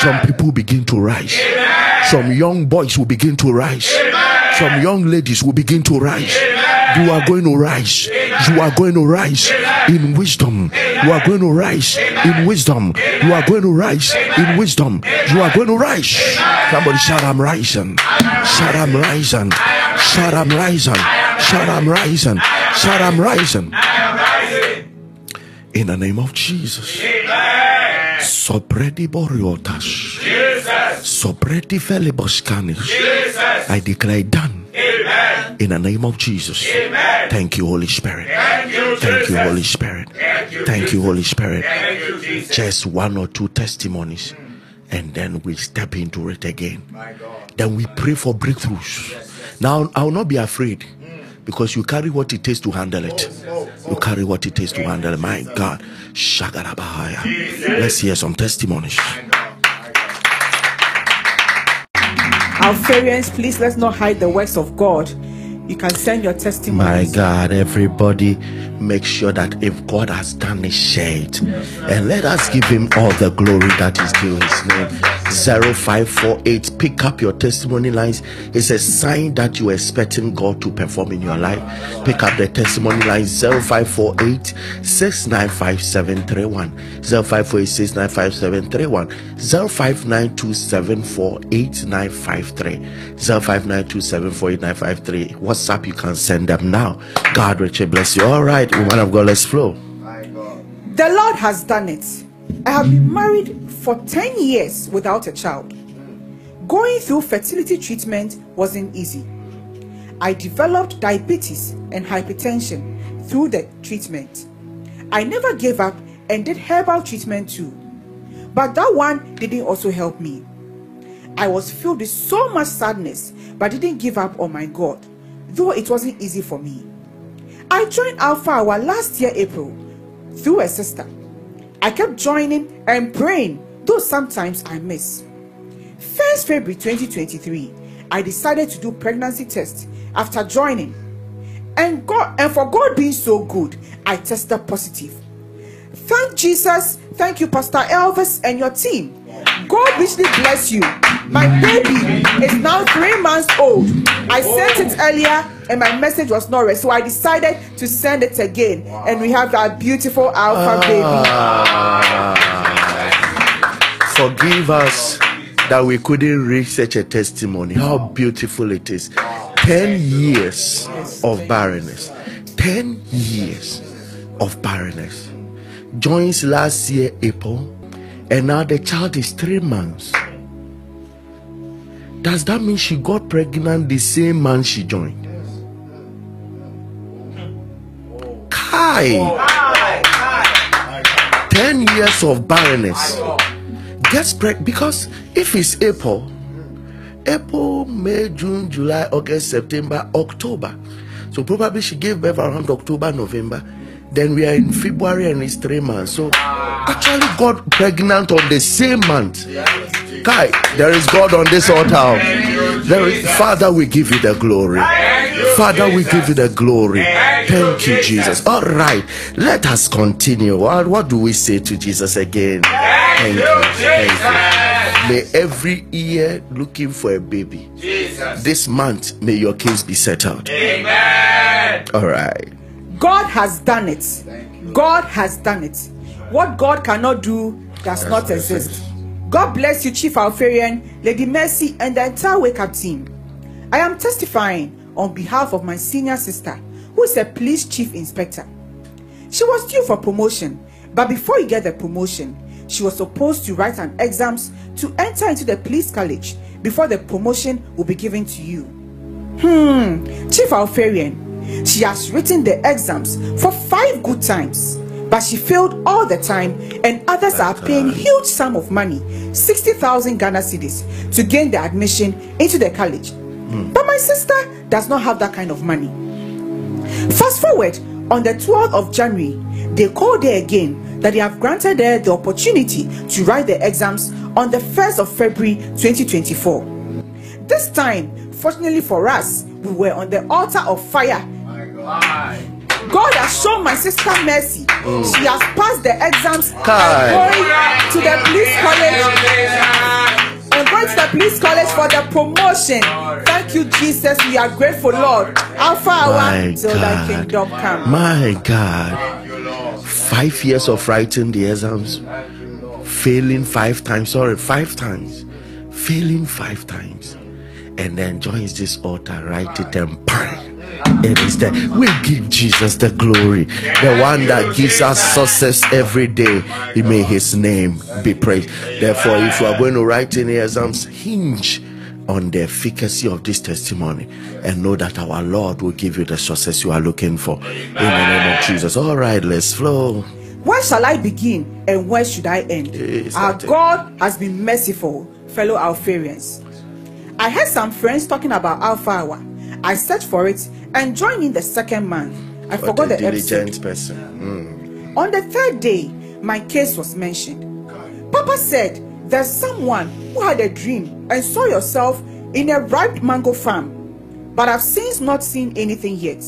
Some people begin to rise. Some young boys will begin to rise. Some young ladies will begin to rise. You are going to rise. You are going to rise in wisdom. You are going to rise in wisdom. You are going to rise in wisdom. You are going to rise. Somebody shout, I'm rising. Shout, I'm rising. Shout, I'm rising. Shout, I'm rising. Shout, I'm rising. In the name of Jesus. Sopredi boriotas. Sopredi feliboscanis. I declare done. Amen. In the name of Jesus. Amen. Thank you, Holy Spirit. Thank you, Thank you Holy Spirit. Thank you, Thank you Holy Spirit. You, Just one or two testimonies. And then we step into it again. Then we pray for breakthroughs. Yes, yes. Now, I will not be afraid hmm. because you carry what it takes to handle it. Oh, you carry what it takes to handle it. My God. Shagarabahaya. Let's hear some testimonies. Alpharians, please let's not hide the works of God. You can send your testimony. My God, everybody, make sure that if God has done share it. And let us give Him all the glory that is due His name. 0548. Pick up your testimony lines. It's a sign that you're expecting God to perform in your life. Pick up the testimony lines 0548 695731. 0548 695731. 0592748953. WhatsApp, you can send them now. God richly bless you. All right, woman of God, let's flow. The Lord has done it. I have been married for 10 years without a child. Going through fertility treatment wasn't easy. I developed diabetes and hypertension through the treatment. I never gave up and did herbal treatment too. But that one didn't also help me. I was filled with so much sadness, but didn't give up on my God, though it wasn't easy for me. I joined Alpha Hour last year, April, through a sister. I kept joining and praying though sometimes I miss. 1st February 2023, I decided to do pregnancy test after joining. And God and for God being so good, I tested positive. Thank Jesus, thank you, Pastor Elvis and your team. God richly bless you. My baby is now three months old. I sent it earlier and my message was not read, so I decided to send it again. And we have that beautiful alpha baby. Ah forgive us that we couldn't reach such a testimony. How beautiful it is. 10 years of barrenness. 10 years of barrenness. Joins last year, April, and now the child is three months. Does that mean she got pregnant the same month she joined? Kai! 10 years of barrenness gets pregnant because if it's April, April, May, June, July, August, September, October. So probably she gave birth around October, November. Then we are in February and it's three months. So actually got pregnant on the same month. Kai, there is God on this altar. There is, Father, we give you the glory. Father, we give you the glory. Thank you, Jesus. All right, let us continue. What, what do we say to Jesus again? Thank you. Thank you. May every year looking for a baby, this month, may your case be settled. Amen. All right. God has done it. God has done it. What God cannot do does not exist. God bless you, Chief Alpharian, Lady Mercy, and the entire Wake Up team. I am testifying on behalf of my senior sister, who is a police chief inspector. She was due for promotion, but before you get the promotion, she was supposed to write an exams to enter into the police college before the promotion will be given to you. Hmm, Chief Alpharian, she has written the exams for five good times, but she failed all the time, and others are paying huge sum of money, 60,000 Ghana cedis, to gain the admission into the college. Hmm. But my sister does not have that kind of money. Fast forward on the 12th of January, they called her again that they have granted her the opportunity to write the exams on the 1st of February 2024. This time, fortunately for us, we were on the altar of fire. God has shown my sister mercy. She has passed the exams Kai. and going to the police college and going to the police college for the promotion. Thank you, Jesus. We are grateful, Lord. Alpha My hour till thy God. kingdom come. My God. Five years of writing the exams, failing five times. Sorry, five times. Failing five times. And then joins this altar, write it and bang. It is there. We give Jesus the glory. The one that gives us success every day. He may his name be praised. Therefore, if you are going to write any exams, hinge on the efficacy of this testimony and know that our Lord will give you the success you are looking for. In the name of Jesus. All right, let's flow. Where shall I begin and where should I end? Yes, Our it. God has been merciful, fellow Alpharians. I heard some friends talking about Alpha Hour. I searched for it and joined in the second month. I What forgot a the episode. diligent person. Hmm. On the third day, my case was mentioned. Papa said there's someone who had a dream and saw yourself in a ripe mango farm, but I've since not seen anything yet.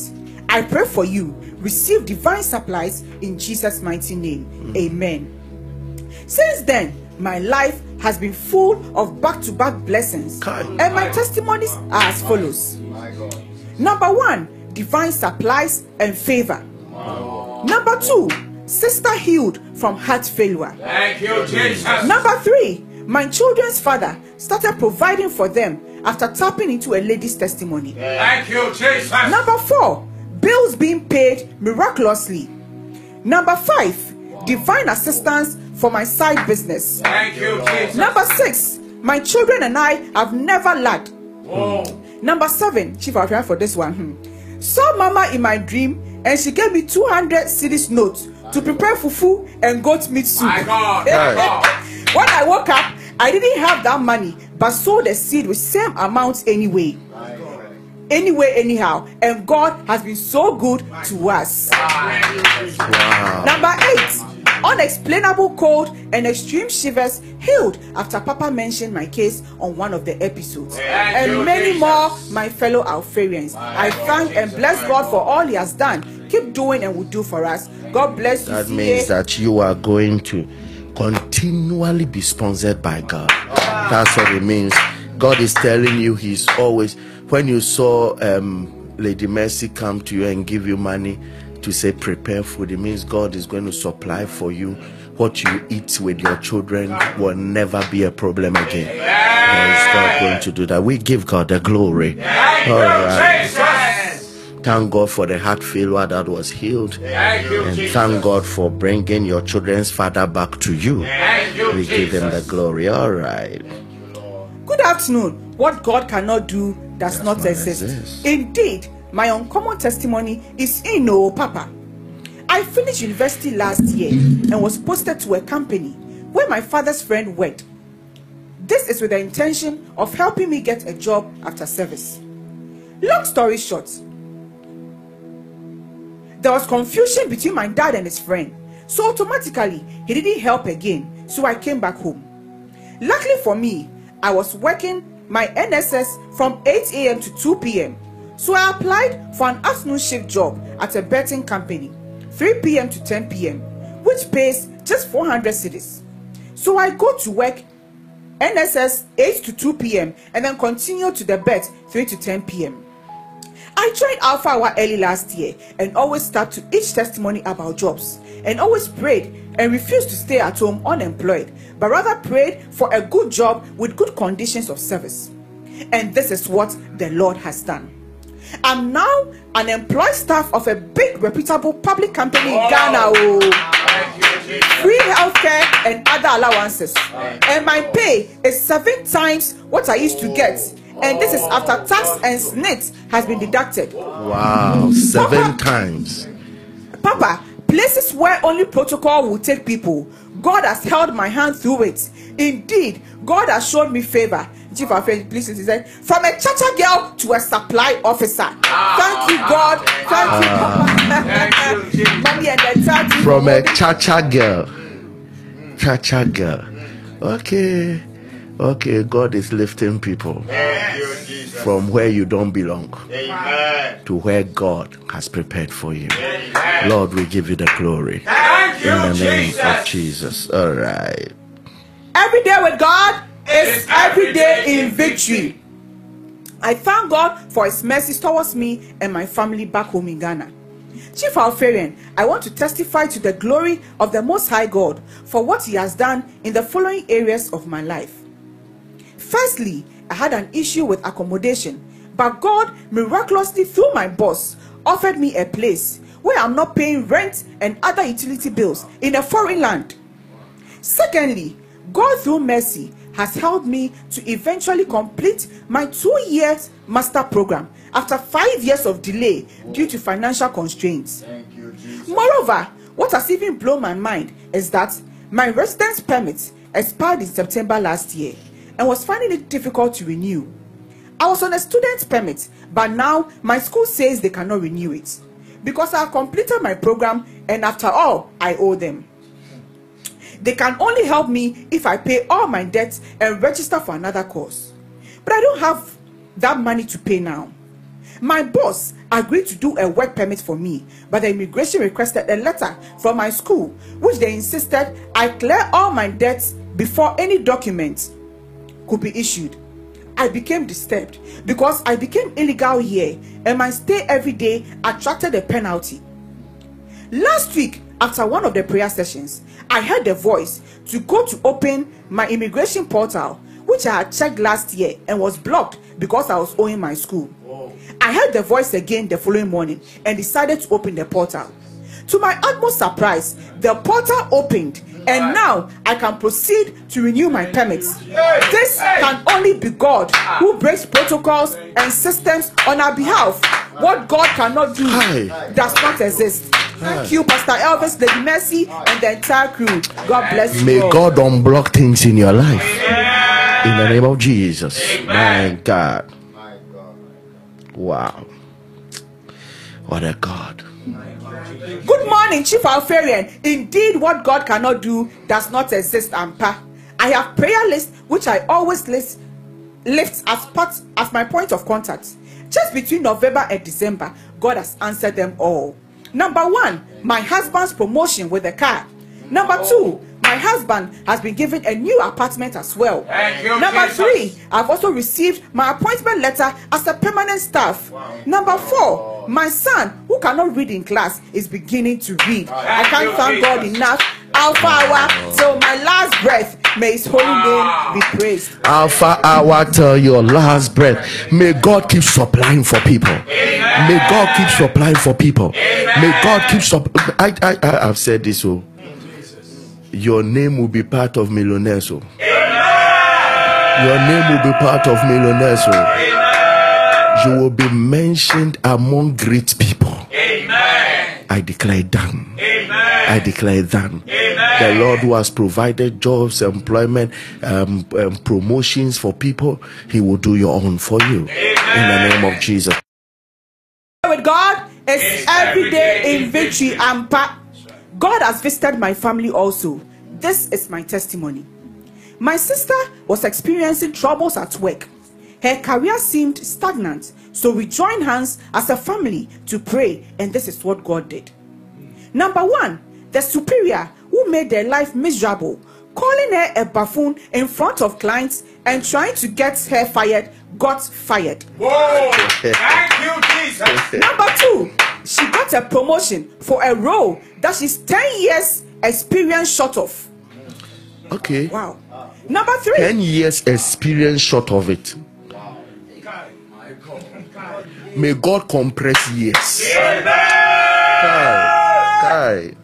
I pray for you. Receive divine supplies in Jesus' mighty name. Hmm. Amen. Since then, my life has been full of back to back blessings, Kai. and my testimonies are as follows. Number one, divine supplies and favor. Number two, sister healed from heart failure. Thank you, Jesus. Number three, my children's father started providing for them after tapping into a lady's testimony. Thank you, Jesus. Number four, bills being paid miraculously. Number five, divine assistance for my side business. Thank you, Jesus. Number six, my children and I have never lacked. Oh, Number seven, Chief, I'll try for this one. Hmm. Saw Mama in my dream and she gave me 200 cedis notes to prepare fufu and goat meat soup. my God. My God. when I woke up, I didn't have that money, but sowed the seed with same amount anyway. Anyway, anyhow, and God has been so good to us. Wow. Number eight, unexplainable cold and extreme shivers healed after Papa mentioned my case on one of the episodes. Thank and you, many Jesus. more, my fellow Alpharians. I thank and bless God for all He has done. Keep doing and will do for us. God bless you. That means that you are going to continually be sponsored by God. That's what it means. God is telling you He's always. When you saw um, Lady Mercy come to you and give you money to say prepare food, it means God is going to supply for you what you eat with your children will never be a problem again. There is God going to do that. We give God the glory. Thank All you, right. Jesus. Thank God for the heart failure that was healed. Thank you, And Jesus. thank God for bringing your children's father back to you. You, We give him the glory. All right. Good afternoon. What God cannot do does not not exist. exist. Indeed, my uncommon testimony is in oh Papa. I finished university last year and was posted to a company where my father's friend worked. This is with the intention of helping me get a job after service. Long story short, there was confusion between my dad and his friend, so automatically he didn't help again, so I came back home. Luckily for me, I was working my NSS from 8 a.m. to 2 p.m. So I applied for an afternoon shift job at a betting company, 3 p.m. to 10 p.m., which pays just 400 cedis. So I go to work NSS 8 to 2 p.m. and then continue to the bet 3 to 10 p.m. I joined Alpha Hour early last year and always start to each testimony about jobs and always prayed and refused to stay at home unemployed, but rather prayed for a good job with good conditions of service. And this is what the Lord has done. I'm now an employed staff of a big reputable public company in Ghana. Oh. Free healthcare and other allowances. And my pay is seven times what I used to get. And this is after tax and SSNIT has been deducted. Wow, seven Papa. times. Papa, places where only protocol will take people, God has held my hand through it. Indeed, God has shown me favor. Chief of Faith, please, he said, from a chacha girl to a supply officer. Thank you, God. Thank you, ah. Papa. Mommy and the daddy. From a cha cha girl. Cha cha girl. Okay. Okay, God is lifting people from where you don't belong Amen. to where God has prepared for you. Lord, we give you the glory. Thank In the you, name of Jesus. Jesus. All right. Every day with God is every day in victory. I thank God for His mercies towards me and my family back home in Ghana. Chief Alpharian, I want to testify to the glory of the Most High God for what He has done in the following areas of my life. Firstly, I had an issue with accommodation, but God miraculously, through my boss, offered me a place where I'm not paying rent and other utility bills in a foreign land. Secondly, God through mercy has helped me to eventually complete my two years master program after five years of delay due to financial constraints. Moreover, what has even blown my mind is that my residence permit expired in September last year and was finding it difficult to renew. I was on a student permit, but now my school says they cannot renew it because I completed my program and after all, I owe them. They can only help me if I pay all my debts and register for another course. But I don't have that money to pay now. My boss agreed to do a work permit for me, but the immigration requested a letter from my school, which they insisted I clear all my debts before any documents could be issued. I became disturbed because I became illegal here and my stay every day attracted a penalty. Last week, after one of the prayer sessions, I heard a voice to go to open my immigration portal, which I had checked last year and was blocked because I was owing my school. I heard the voice again the following morning and decided to open the portal. To my utmost surprise, the portal opened and now I can proceed to renew my permits. This can only be God who ah. breaks protocols and systems on our behalf. What God cannot do does not exist. Thank you, Pastor Elvis, Lady Mercy, and the entire crew. God bless you. May. God unblock things in your life. In the name of Jesus. My God. Wow. What a God. Good morning, Chief Alfarian. Indeed, what God cannot do does not exist, Ampa. I have prayer list which I always list lift as part as my point of contact. Just between November and December, God has answered them all. Number one, my husband's promotion with a car. Number two, my husband has been given a new apartment as well. You, Number Jesus. three, I've also received my appointment letter as a permanent staff. Number four, my son, who cannot read in class, is beginning to read. I can't you, thank God Jesus. enough. Alpha hour till my last breath. May His holy name be praised. Alpha hour till your last breath. May God keep supplying for people. May God keep supplying for people. May God keep supp. I, I, I, I've said this. Oh, your name will be part of millionaires. Oh, your name will be part of millionaires. Oh, you will be mentioned among great people. Amen. I declare done. Amen. I declare done. The Lord who has provided jobs, employment, um, um, promotions for people, He will do your own for you. In the name of Jesus. with God is every day in victory and pa- God has visited my family also. This is my testimony. My sister was experiencing troubles at work. Her career seemed stagnant, so we joined hands as a family to pray, and this is what God did. Number one, the superior who made their life miserable, calling her a buffoon in front of clients and trying to get her fired, got fired. Whoa! Thank you, Jesus. Number two, she got a promotion for a role that she's 10 years experience short of. Okay. Wow. Number three, 10 years experience short of it. May God compress years. Kai, Kai.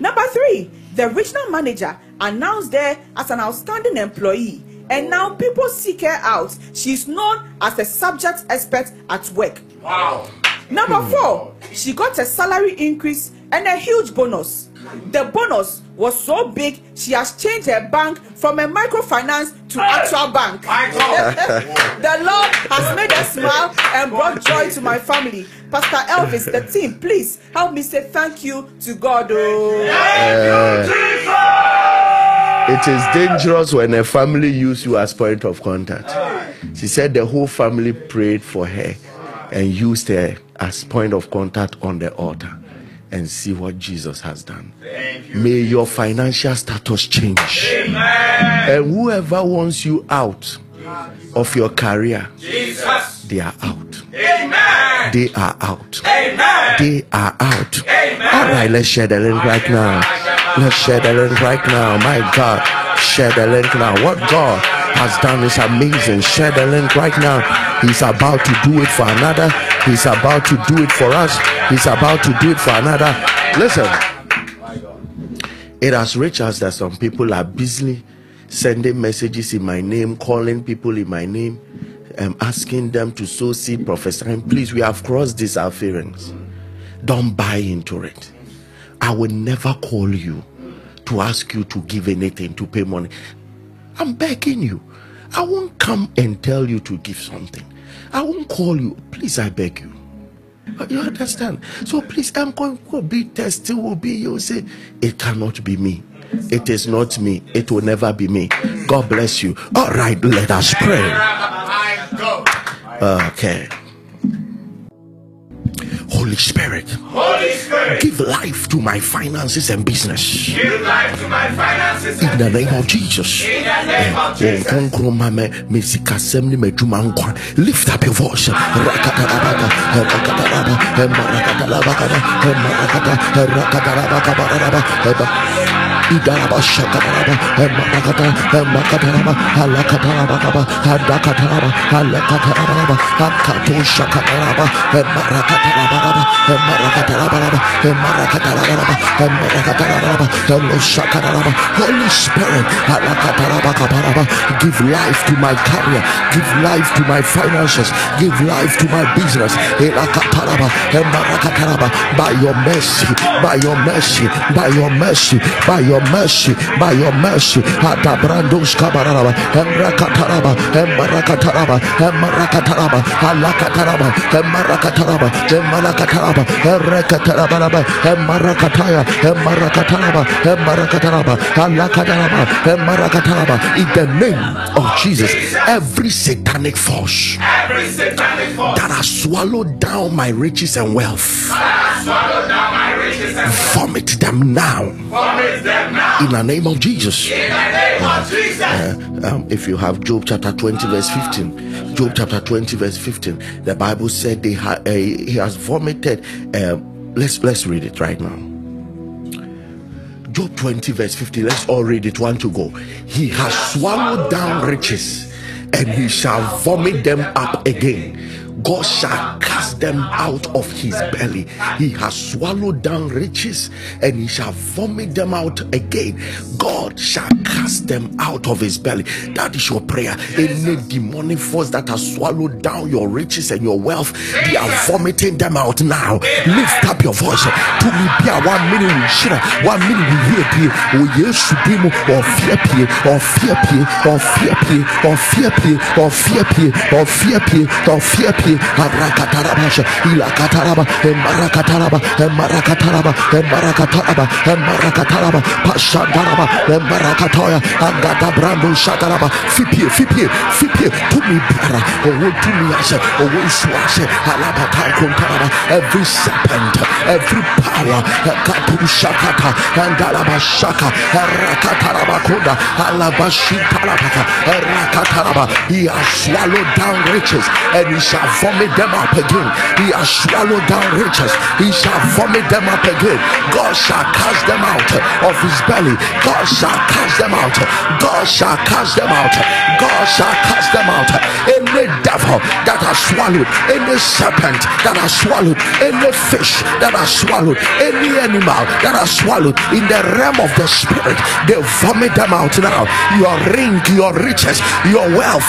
Number three, the regional manager announced her as an outstanding employee, and now people seek her out. She's known as a subject expert at work. Wow. Number four, she got a salary increase and a huge bonus. The bonus was so big, she has changed her bank from a microfinance to actual bank. The Lord has made us smile and brought joy to my family. Pastor Elvis, the team, please help me say thank you to God. Oh. Eh. It is dangerous when a family use you as point of contact. She said the whole family prayed for her and used her as point of contact on the altar. And see what Jesus has done. May your financial status change. And whoever wants you out of your career, Jesus. they are out. Amen. They are out. Amen. They are out. All right, let's share the link right now. Let's share the link right now. My God, share the link now. What God has done is amazing. Share the link right now. He's about to do it for another. He's about to do it for us. He's about to do it for another. Listen, it has reached us that some people are busily sending messages in my name, calling people in my name, um, asking them to sow seed, prophesying. Please, we have crossed these affairs. Don't buy into it. I will never call you to ask you to give anything, to pay money. I'm begging you. I won't come and tell you to give something. I won't call you. Please, I beg you. You understand? So please, I'm going to be tested. Will be you say it cannot be me. It is not me. It will never be me. God bless you. All right, let us pray. Okay. Holy Spirit, Holy Spirit. give life to my finances and business. Give life to my finances. In the name of Jesus. In the name of Wɔn Jesus. kronkron ma me me sikasɛm ne m'adwuma nkwa lift up your voice idaraba shakataraba marakata makataraba halakatarabakaba hadakataraba halakataraba hakato shakataraba marakatarabakaba marakatarabakaba marakatarabakaba marakatarabakaba hello shakataraba Holy Spirit halakatarabakabaraba give life to my career give life to my finances give life to my business Elakataraba, emarakataraba. by your mercy by your mercy by your mercy by your mercy by your mercy Atabrandos kabaraba emrakataraba emarakataraba emarakataraba alakataraba emarakataraba emarakataraba erekatarabaraba emarakataya emarakataraba emarakataraba alakataraba emarakataraba in the name of Jesus every satanic force Every satanic force. that has swallowed down my riches and wealth vomit them now vomit them now. In the name of Jesus. In the name of Jesus. um, if you have Job chapter 20 verse 15 Job chapter 20 verse 15 the Bible said they ha- uh, he has vomited uh, let's let's read it right now. Job 20 verse 50 let's all read it. One to go. He has swallowed down riches and he shall vomit them up again. God shall them out of his belly. He has swallowed down riches and he shall vomit them out again. God shall cast them out of his belly. That is your prayer. Any demonic force that has swallowed down your riches and your wealth, they are vomiting them out now. Lift up your voice. To me, one minute we shira, one minute we hear pie, or oh, yes, be mo, or fear pie, or fear pie, or fear pie, or fear pie, or fear pie, or fear pie, or fear pie, Arakataraba, Rakatarabash, Ilakataraba, Marakataraba, Marakataraba, Marakataraba, Marakataraba, Pashandaraba, Marakatoya, Agata Brando Shataraba, Fipie, Fipie, Fipie, me, Para, or oh, to me, I said, or oh, Swashe, Alabata Kuntaraba, every serpent, every power, Katu Shakata, and Alabashaka, Rakataraba Kunda, Alabashitalabaka, Rakataraba, he has swallowed down riches and he shall vomit them up again. He has swallowed down riches, he shall vomit them up again. God shall cast them out of his belly. God shall cast them out. God shall cast them out. God shall cast them out. Any devil that has swallowed, any serpent that has swallowed, any fish that has swallowed, any animal that has swallowed in the realm of the spirit, they vomit them out now. Your ring, your riches, your wealth,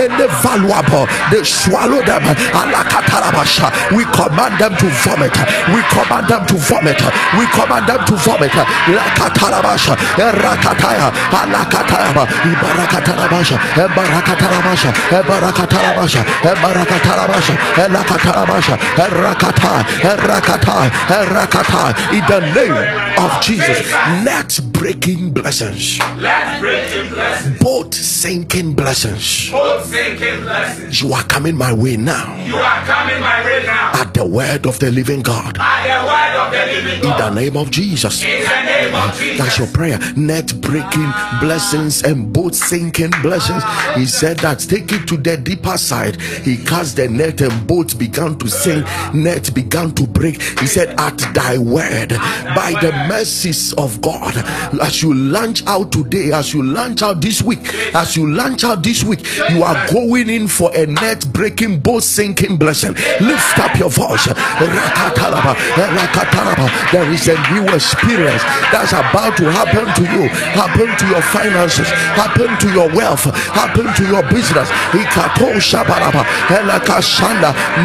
any valuable, they swallow them. Alakatarabasha. We command them to vomit. We command them to vomit. We command them to vomit. Lakatarabasha, Rakataya, Alakatayaba, Ibarakatarabasha, Ebarakatarabasha, Ebarakatarabasha, Ebarakatarabasha, Elakatarabasha, Erakata, Erakata, Erakata, in the name of Jesus. Net breaking blessings, Let's break in blessings. Both sinking blessings. Both sinking blessings. You are coming my way now You are coming my way now. at the word of the living God. By the word of the living God. In the name of Jesus. In the name of Jesus. That's your prayer. Net breaking blessings and boat sinking blessings. He said that take it to the deeper side. He cast the net and boats began to sink. Net began to break. He said, At thy word, by the mercies of God, as you launch out today, as you launch out this week, as you launch out this week, you are going in for a net breaking, boat sinking blessing. Lift up your voice. Rakatalaba, rakatalaba. There is a new experience that's about to happen to you, happen to your finances, happen to your wealth, happen to your business.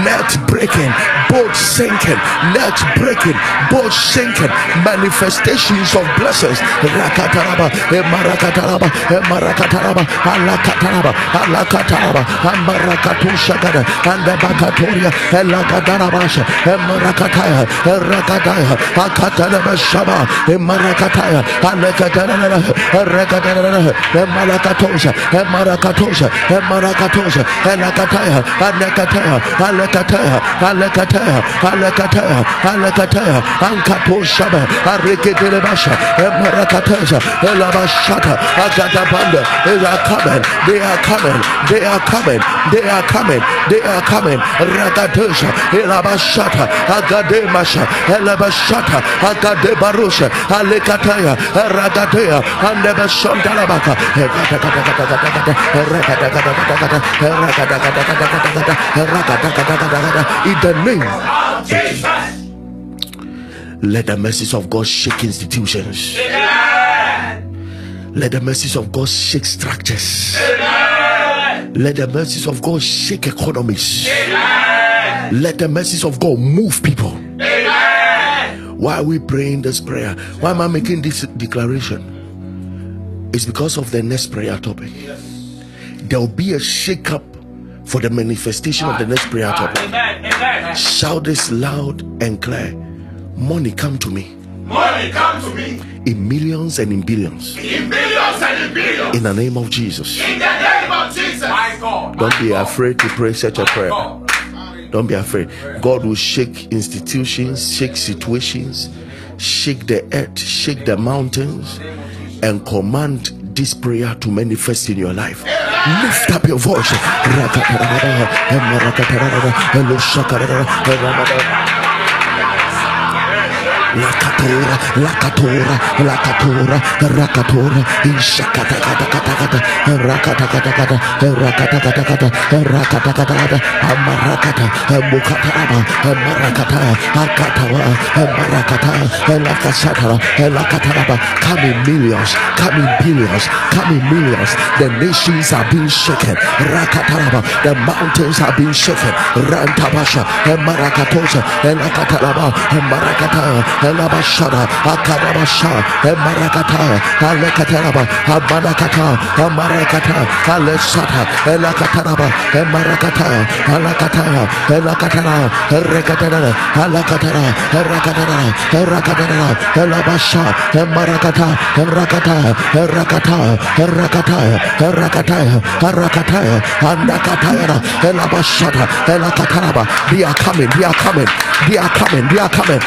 Net breaking, boat sinking, net breaking, boat sinking, manifestations of blessings. Rakataraba, emarakataraba, emarakataraba, alakataraba, alakataraba, amarakatu shagada, and Lacatana Basha and Maracataya, and Racataya, a Catalaba Shaba, in Maracataya, and the bakatoria, elakadarabasha, emarakataya, erakataya, akataraba shaba, emarakataya, alakatarana, erakatana, emarakatosha, emarakatosha, emarakatosha, elakataya, alakataya, alakataya, alakataya, alakataya, alakataya, ankatoshaba, areketelebasha, emarakataya, elabashata, agatabanda, they are coming, they are coming, they are coming, they are coming, they are coming, ragatosha, elabashata, agademasha, elabashata, agadebarusha, alekataya, ragatea, andebashantalabaka, in the name let the mercies of God shake institutions. Let the mercies of God shake structures. Amen. Let the mercies of God shake economies. Amen. Let the mercies of God move people. Amen. Why are we praying this prayer? Why am I making this declaration? It's because of the next prayer topic. There will be a shake up for the manifestation of the next prayer topic. Amen. Shout this loud and clear. Money come to me Money come to me in millions and in billions. in billions and in billions. In the name of Jesus. In the name Don't be afraid to pray such a prayer. Don't be afraid. God will shake institutions, shake situations, shake the earth, shake the mountains, and command this prayer to manifest in your life. Lift up your voice. Lakatora, Lakatora, Lakatora, Rakatora, Ishakatakatakata, Rakatakatakata, Rakatakatakata, Rakatakatakata, Amarakata, Mukataraba, Marakata, Akatawa, Marakata, Lakasatara, Lakataraba, come in millions, come in billions, come in millions. The nations are being shaken. Rakataraba, the mountains are being shaken. Rantabasha, Marakatosa, Lakataraba, Marakata, Alabashada, Akadabasha, Emarakata, Alekataraba, Amanakata, Amarakata, Alesata, Elakataraba, Emarakata, Alakata, Elakatara, Erekatara, Alakatara, Erakatara, Erakatara, Elabasha, Emarakata, Erakata, Erakata, Erakata, Erakata, Erakata, Andakatara, Elabashata, Elakataraba, they are coming, they are coming, they are coming, they are coming.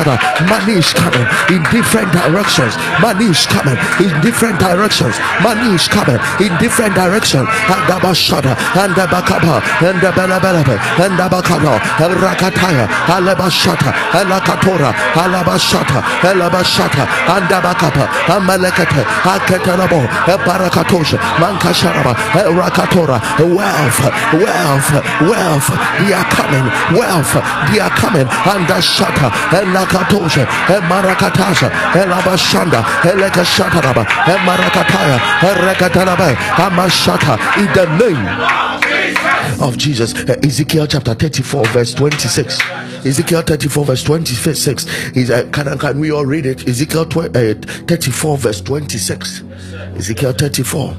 Rakashara, money is coming in different directions. Money is coming in different directions. Money is coming in different directions. And the Bashara, and the Bakaba, and the Belabelebe, and the Bakano, and Rakataya, Alabashata, Alakatora, Alabashata, Alabashata, and the Bakapa, Amalekate, Aketanabo, Barakatosha, Mankasharaba, Rakatora, wealth, wealth, wealth, they are coming, wealth, they are coming, and the Shata, Elakatosha, Emarakatasa, eh, Elabashanda, eh, Elekashataraba, eh, Emarakataya, Erekataraba, Amashata, in the name of Jesus. Ezekiel chapter 34, verse 26. Ezekiel 34, verse 26. Is uh, can, can we all read it? Ezekiel tw- uh, 34, verse 26. Ezekiel 34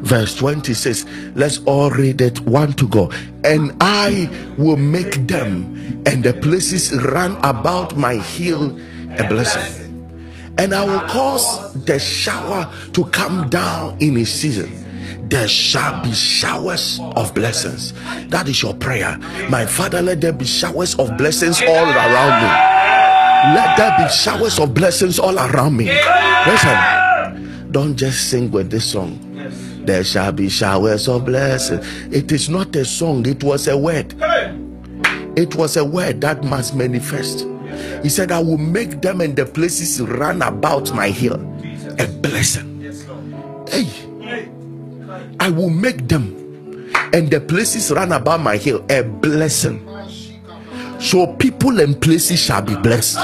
verse 26 let's all read it one to go. And i will make them and the places run about my hill a blessing. And i will cause the shower to come down in its season. There shall be showers of blessings. That is your prayer. My father let there be showers of blessings all around me. Let there be showers of blessings all around me. Listen. Don't just sing with this song there shall be showers of blessing. It is not a song, it was a word. It was a word that must manifest. He said, I will make them and the places run about my hill a blessing. Hey, I will make them and the places run about my hill a blessing. So people and places shall be blessed.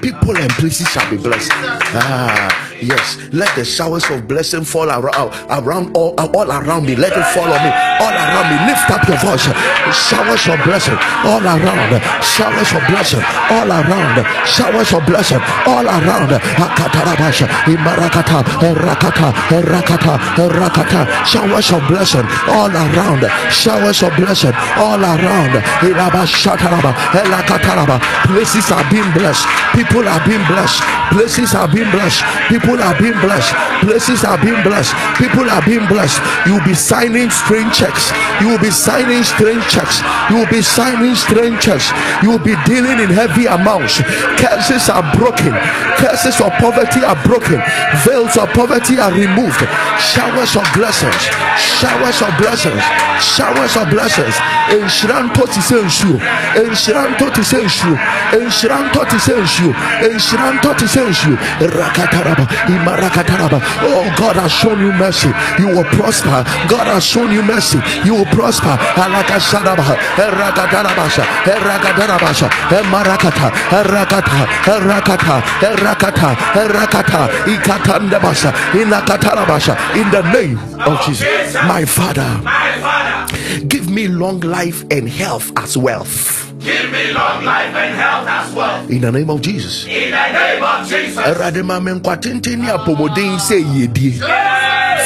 People and places shall be blessed. Ah. Yes, let the showers of blessing fall around, around all, uh, all around me. Let it fall on me, all around me. Lift up your voice. Showers of blessing all around. Showers of blessing all around. Showers of blessing all around. Akatarabasha, Imarakata, Rakata, Rakata, Rakata. Showers of blessing all around. Showers of blessing all around. Irabashataraba, Elakataraba. Places are being blessed. People are being blessed. Places are being blessed. People are being blessed. Places are being blessed. People are being blessed. You will be signing strange checks. You will be signing strange checks. You will be signing strange checks. You will be dealing in heavy amounts. Curses are broken. Curses of poverty are broken. Veils of poverty are removed. Showers of blessings. Showers of blessings. Showers of blessings. Enshranto ti sɛ nsuo. Enshranto ti sɛ nsuo. Enshranto ti sɛ nsuo. Enshranto ti sɛ nsuo. Rakataraba. Imarakataraba. Oh, God has shown you mercy. You will prosper. God has shown you mercy. You will prosper. Alakashadaba. Erakatarabasha. Erakatarabasha. Emarakata. Erakata. Erakata. Erakata. Erakata. Ikatandabasha. Inakatarabasha. In the name of Jesus. My Father. My Father, Give me long life and health as wealth. give me long life and health as well. In the name of Jesus. In the name of Jesus. Awurade ma me nkwa tenten ne apɔmuden sɛ yiedie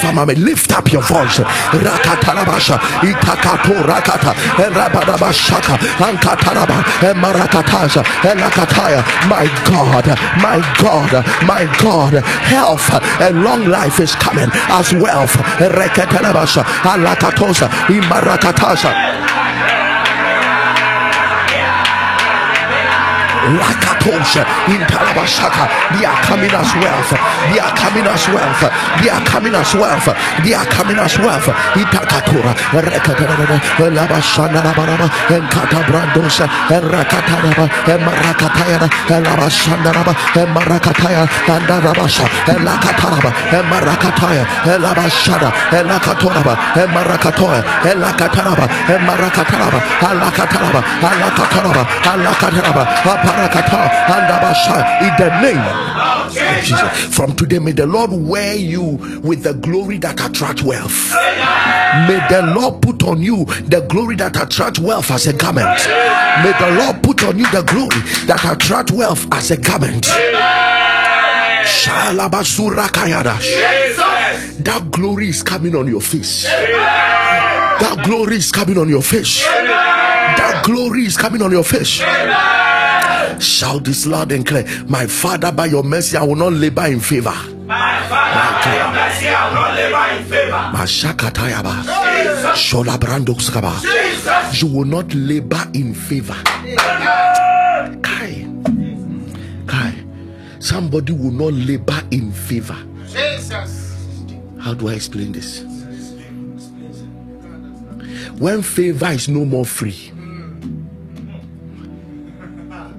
fama me lift up your voice rakatarabasha itakato rakata rabadabashaka ankataraba emarakataza elakataya my god my god my god health and long life is coming as wealth rekatarabasha alakatosa imarakatasa Lakatosha in Talabashaka. They are coming as wealth. They are coming as wealth. They are coming as wealth. They are coming as wealth. Itakatura. Rekataraba. Labashandaraba. And Katabrandosa. And Rakataraba. And Marakatayana. And Labashandaraba. And Marakataya. And Darabasha. And Lakataraba. And Marakataya. And Labashada. And Lakatoraba. And Marakatoya. And Lakataraba. And Marakataraba. And Lakataraba. And Lakataraba. And Lakataraba. In the name of Jesus. From today, may the Lord wear you with the glory that attracts wealth. May the Lord put on you the glory that attracts wealth as a garment. May the Lord put on you the glory that attracts wealth as a garment. That glory is coming on your face. That glory is coming on your face. That glory is coming on your face. Shout this loud and clear. My Father, by your mercy, I will not labor in favor. My Father, by your mercy, I will not labor in favor. Mashakatayaba. Shola brandoskaba. You will not labor in favor. Kai. Kai. Somebody will not labor in favor. Jesus. How do I explain this? When favor is no more free,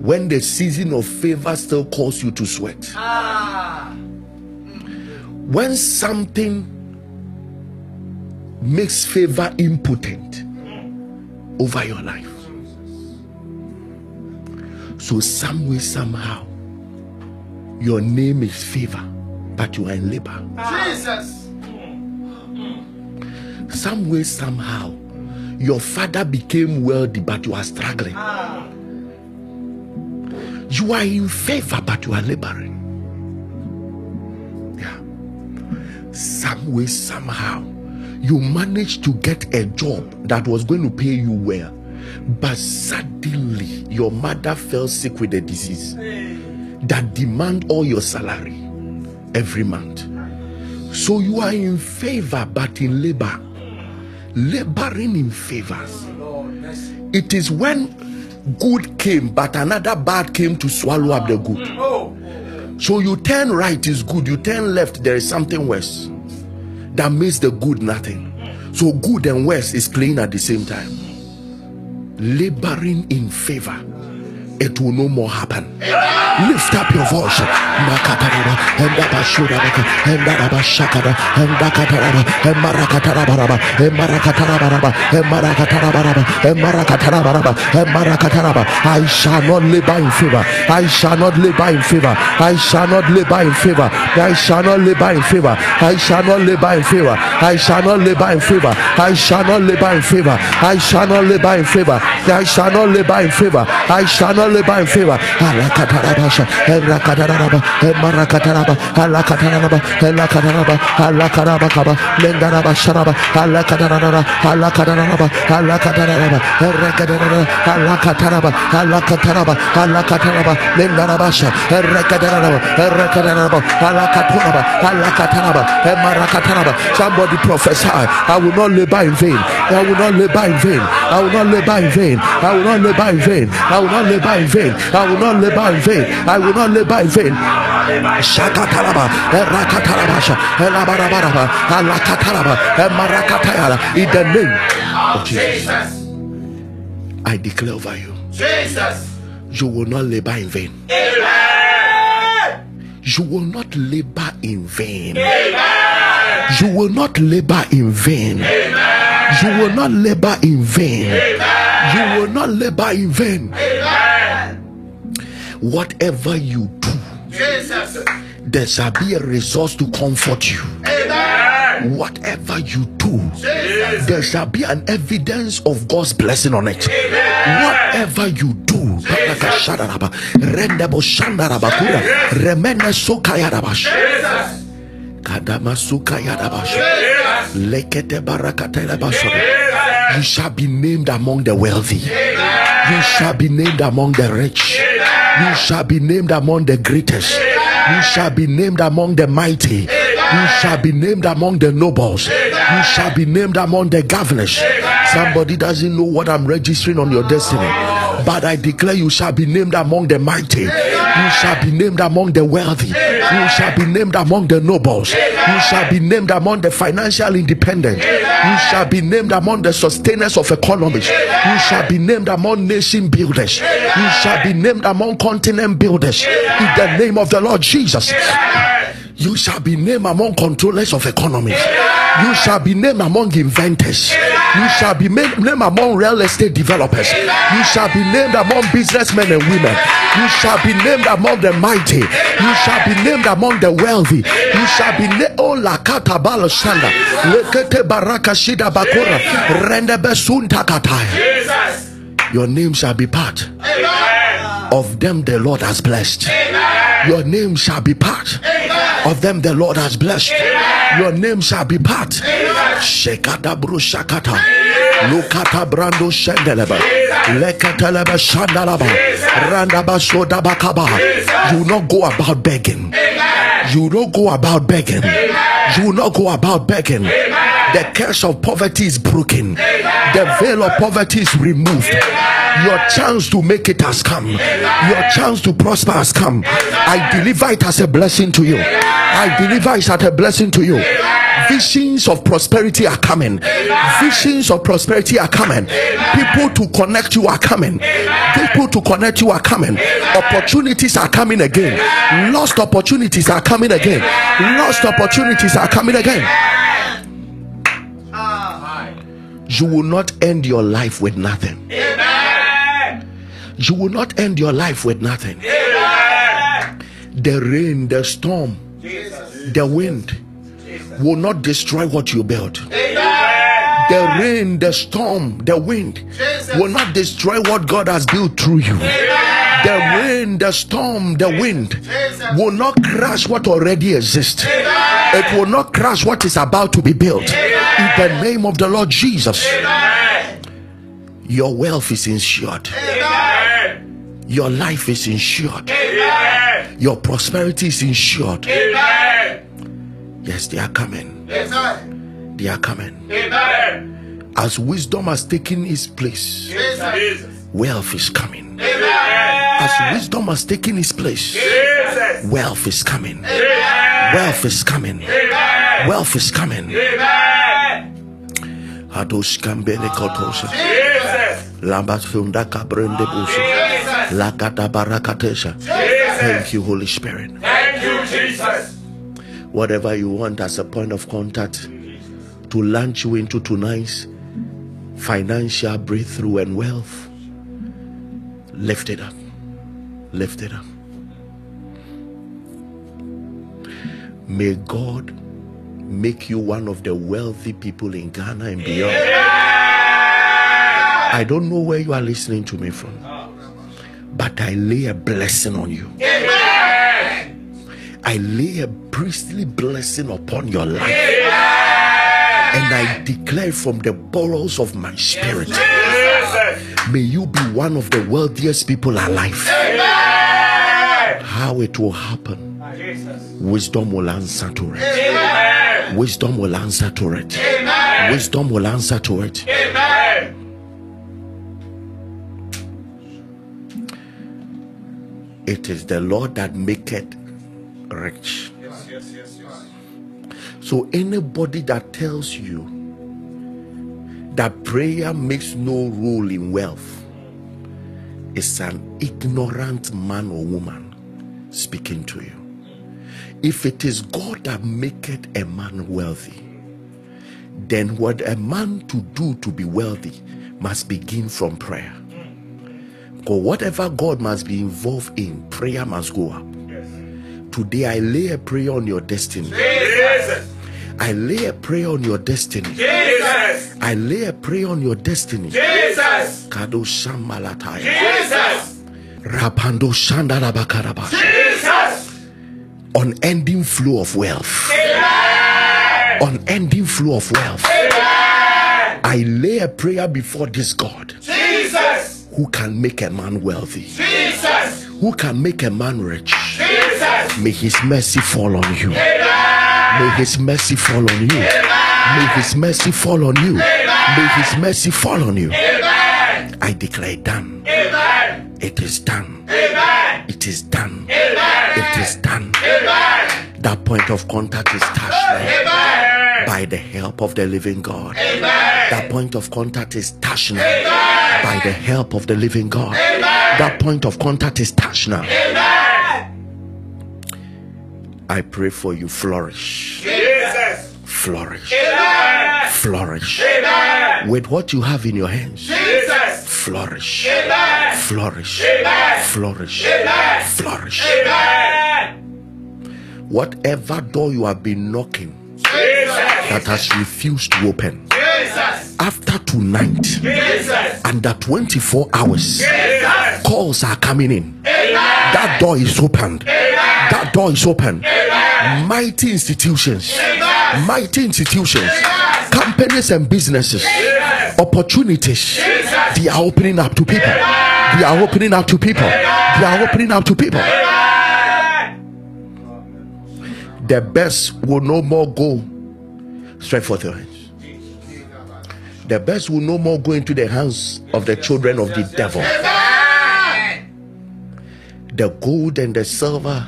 when the season of favor still calls you to sweat, ah. hmm. when something makes favor impotent over your life. So, some way, somehow, your name is favor, but you are in labor. Ah. Jesus. Some way, somehow, your father became wealthy, but you are struggling. Ah. You are in favor, but you are laboring. Yeah. Some way, somehow, you managed to get a job that was going to pay you well, but suddenly your mother fell sick with a disease that demand all your salary every month. So you are in favor, but in labor, laboring in favor. It is when good came, but another bad came to swallow up the good. So you turn right is good, you turn left, there is something worse that makes the good nothing. So good and worse is playing at the same time. Laboring in favor, it will no more happen. Lift up your voice. I shall not labor in favor. I shall not labor in favor. I shall not labor in favor. I shall not labor in favor. I shall not labor in favor. I shall not labor in favor. I shall not labor in favor. I shall not labor in favor. I shall not labor in favor. I shall not labor in favor. Alakatarabasha, Elakataraba, Emarakataraba, Alakataraba, Elakataraba, Alakarabakaba, Lendaraba Sharaba, Alakataraba, Alakataraba, Alakataraba, Erekataraba, Alakataraba, Alakataraba, Alakataraba, Lendarabasha, Erekataraba, Erekataraba, Alakaturaba, Alakataraba, Emarakataraba. Somebody prophesy, I will not labor in vain. I will not labor in vain. I will not labor in vain. I will not labor in vain. I will not labor in vain. I will not labor in vain. I will not labor in vain. Shakataraba, Erakatarabasha, Elabarabaraba, Alakataraba, Emarakatayara. In the name of Jesus. I declare over you, Jesus. you will not labor in vain. Amen. You will not labor in vain. Amen. You will not labor in vain. You will not labor in vain. You will not labor in vain. Amen. Whatever you do, Jesus. there shall be a resource to comfort you. Amen. Whatever you do, Jesus. there shall be an evidence of God's blessing on it. Whatever you do, Barakashadaraba, Rendebo Shandarabakura, Remene Sokayarabash, Jesus. Jesus. You shall be named among the wealthy. You shall be named among the rich. You shall be named among the greatest. You shall be named among the mighty. You shall be named among the nobles. You shall be named among the governors. Somebody doesn't know what I'm registering on your destiny. But I declare you shall be named among the mighty. You shall be named among the wealthy. You shall be named among the nobles. You shall be named among the financial independent. You shall be named among the sustainers of economies. You shall be named among nation builders. You shall be named among continent builders. In the name of the Lord Jesus. You shall be named among controllers of economies. You shall be named among inventors. You shall be made, named among real estate developers. You shall be named among businessmen and women. You shall be named among the mighty. You shall be named among the wealthy. You shall be named. Oh, la katabalo. Lekete baraka shida bakura. Rende. Your name shall be part of them the Lord has blessed. Your name shall be part of them the Lord has blessed. Your name shall be part. Shekata brushakata. Lukata brando shendeleba. Lekataleba shandalaba. Randaba sodabakaba. You not go about begging. You not go about begging. You will not go about begging. The curse of poverty is broken. The veil of poverty is removed. Your chance to make it has come. Your chance to prosper has come. I deliver it as a blessing to you. I deliver it as a blessing to you. Visions of prosperity are coming. Visions of prosperity are coming. People to connect you are coming. People to connect you are coming. Opportunities are coming again. Lost opportunities are coming again. Lost opportunities are coming again. You will not end your life with nothing. You will not end your life with nothing. The rain, the storm, the wind will not destroy what you built. The rain, the storm, the wind will not destroy what God has built through you. The rain, the storm, the wind will not crash what already exists. It will not crash what is about to be built. In the name of the Lord Jesus, your wealth is insured. Your life is insured. Your prosperity is insured. Yes, they are coming. They are coming. As wisdom has taken its place, wealth is coming. As wisdom has taken its place, wealth is coming. Wealth is coming. Wealth is coming. Kambele kotosha. Lambat funda kabrende busha. Lakata barakatesha. Thank you, Holy Spirit. Thank you, Jesus. Whatever you want as a point of contact to launch you into tonight's financial breakthrough and wealth, lift it up. Lift it up. May God make you one of the wealthy people in Ghana and beyond. I don't know where you are listening to me from, but I lay a blessing on you. I lay a priestly blessing upon your life. And I declare from the bowels of my spirit, may you be one of the wealthiest people alive. How it will happen, wisdom will answer to it. Wisdom will answer to it. Wisdom will answer to it. It is the Lord that maketh rich. So anybody that tells you that prayer makes no role in wealth is an ignorant man or woman speaking to you. If it is God that maketh a man wealthy, then what a man to do to be wealthy must begin from prayer. Because whatever God must be involved in, prayer must go up. Today I lay a prayer on your destiny. Jesus. I lay a prayer on your destiny. Jesus. I lay a prayer on your destiny. Jesus. Kado Shamalataya. Jesus. Rapando Shandarabakaraba. Jesus. Unending flow of wealth. Amen. Unending flow of wealth. Amen. I lay a prayer before this God Jesus. who can make a man wealthy, Jesus. who can make a man rich. May his mercy fall on you. May his mercy fall on you. May his mercy fall on you. May his mercy fall on you. I declare done. Amen. It is done. Amen. It is done. Amen. It is done. Amen. That point of contact is touched by the help of the living God. That point of contact is touched now by the help of the living God. That point of contact is touched now. I pray for you flourish, Jesus. flourish, Amen. flourish Amen. with what you have in your hands. Jesus. flourish, Amen. flourish, Amen. flourish, Amen. flourish. Amen. Whatever door you have been knocking Jesus. that has refused to open, Jesus. after tonight, Jesus. under 24 hours, Jesus. calls are coming in. Amen. That door is opened. Amen. That door is open. Amen. Mighty institutions, mighty institutions, companies and businesses, opportunities, they are opening up to people. They are opening up to people. They are opening up to people. The best will no more go. straight for the hands. The best will no more go into the hands of the children of the devil. The gold and the silver.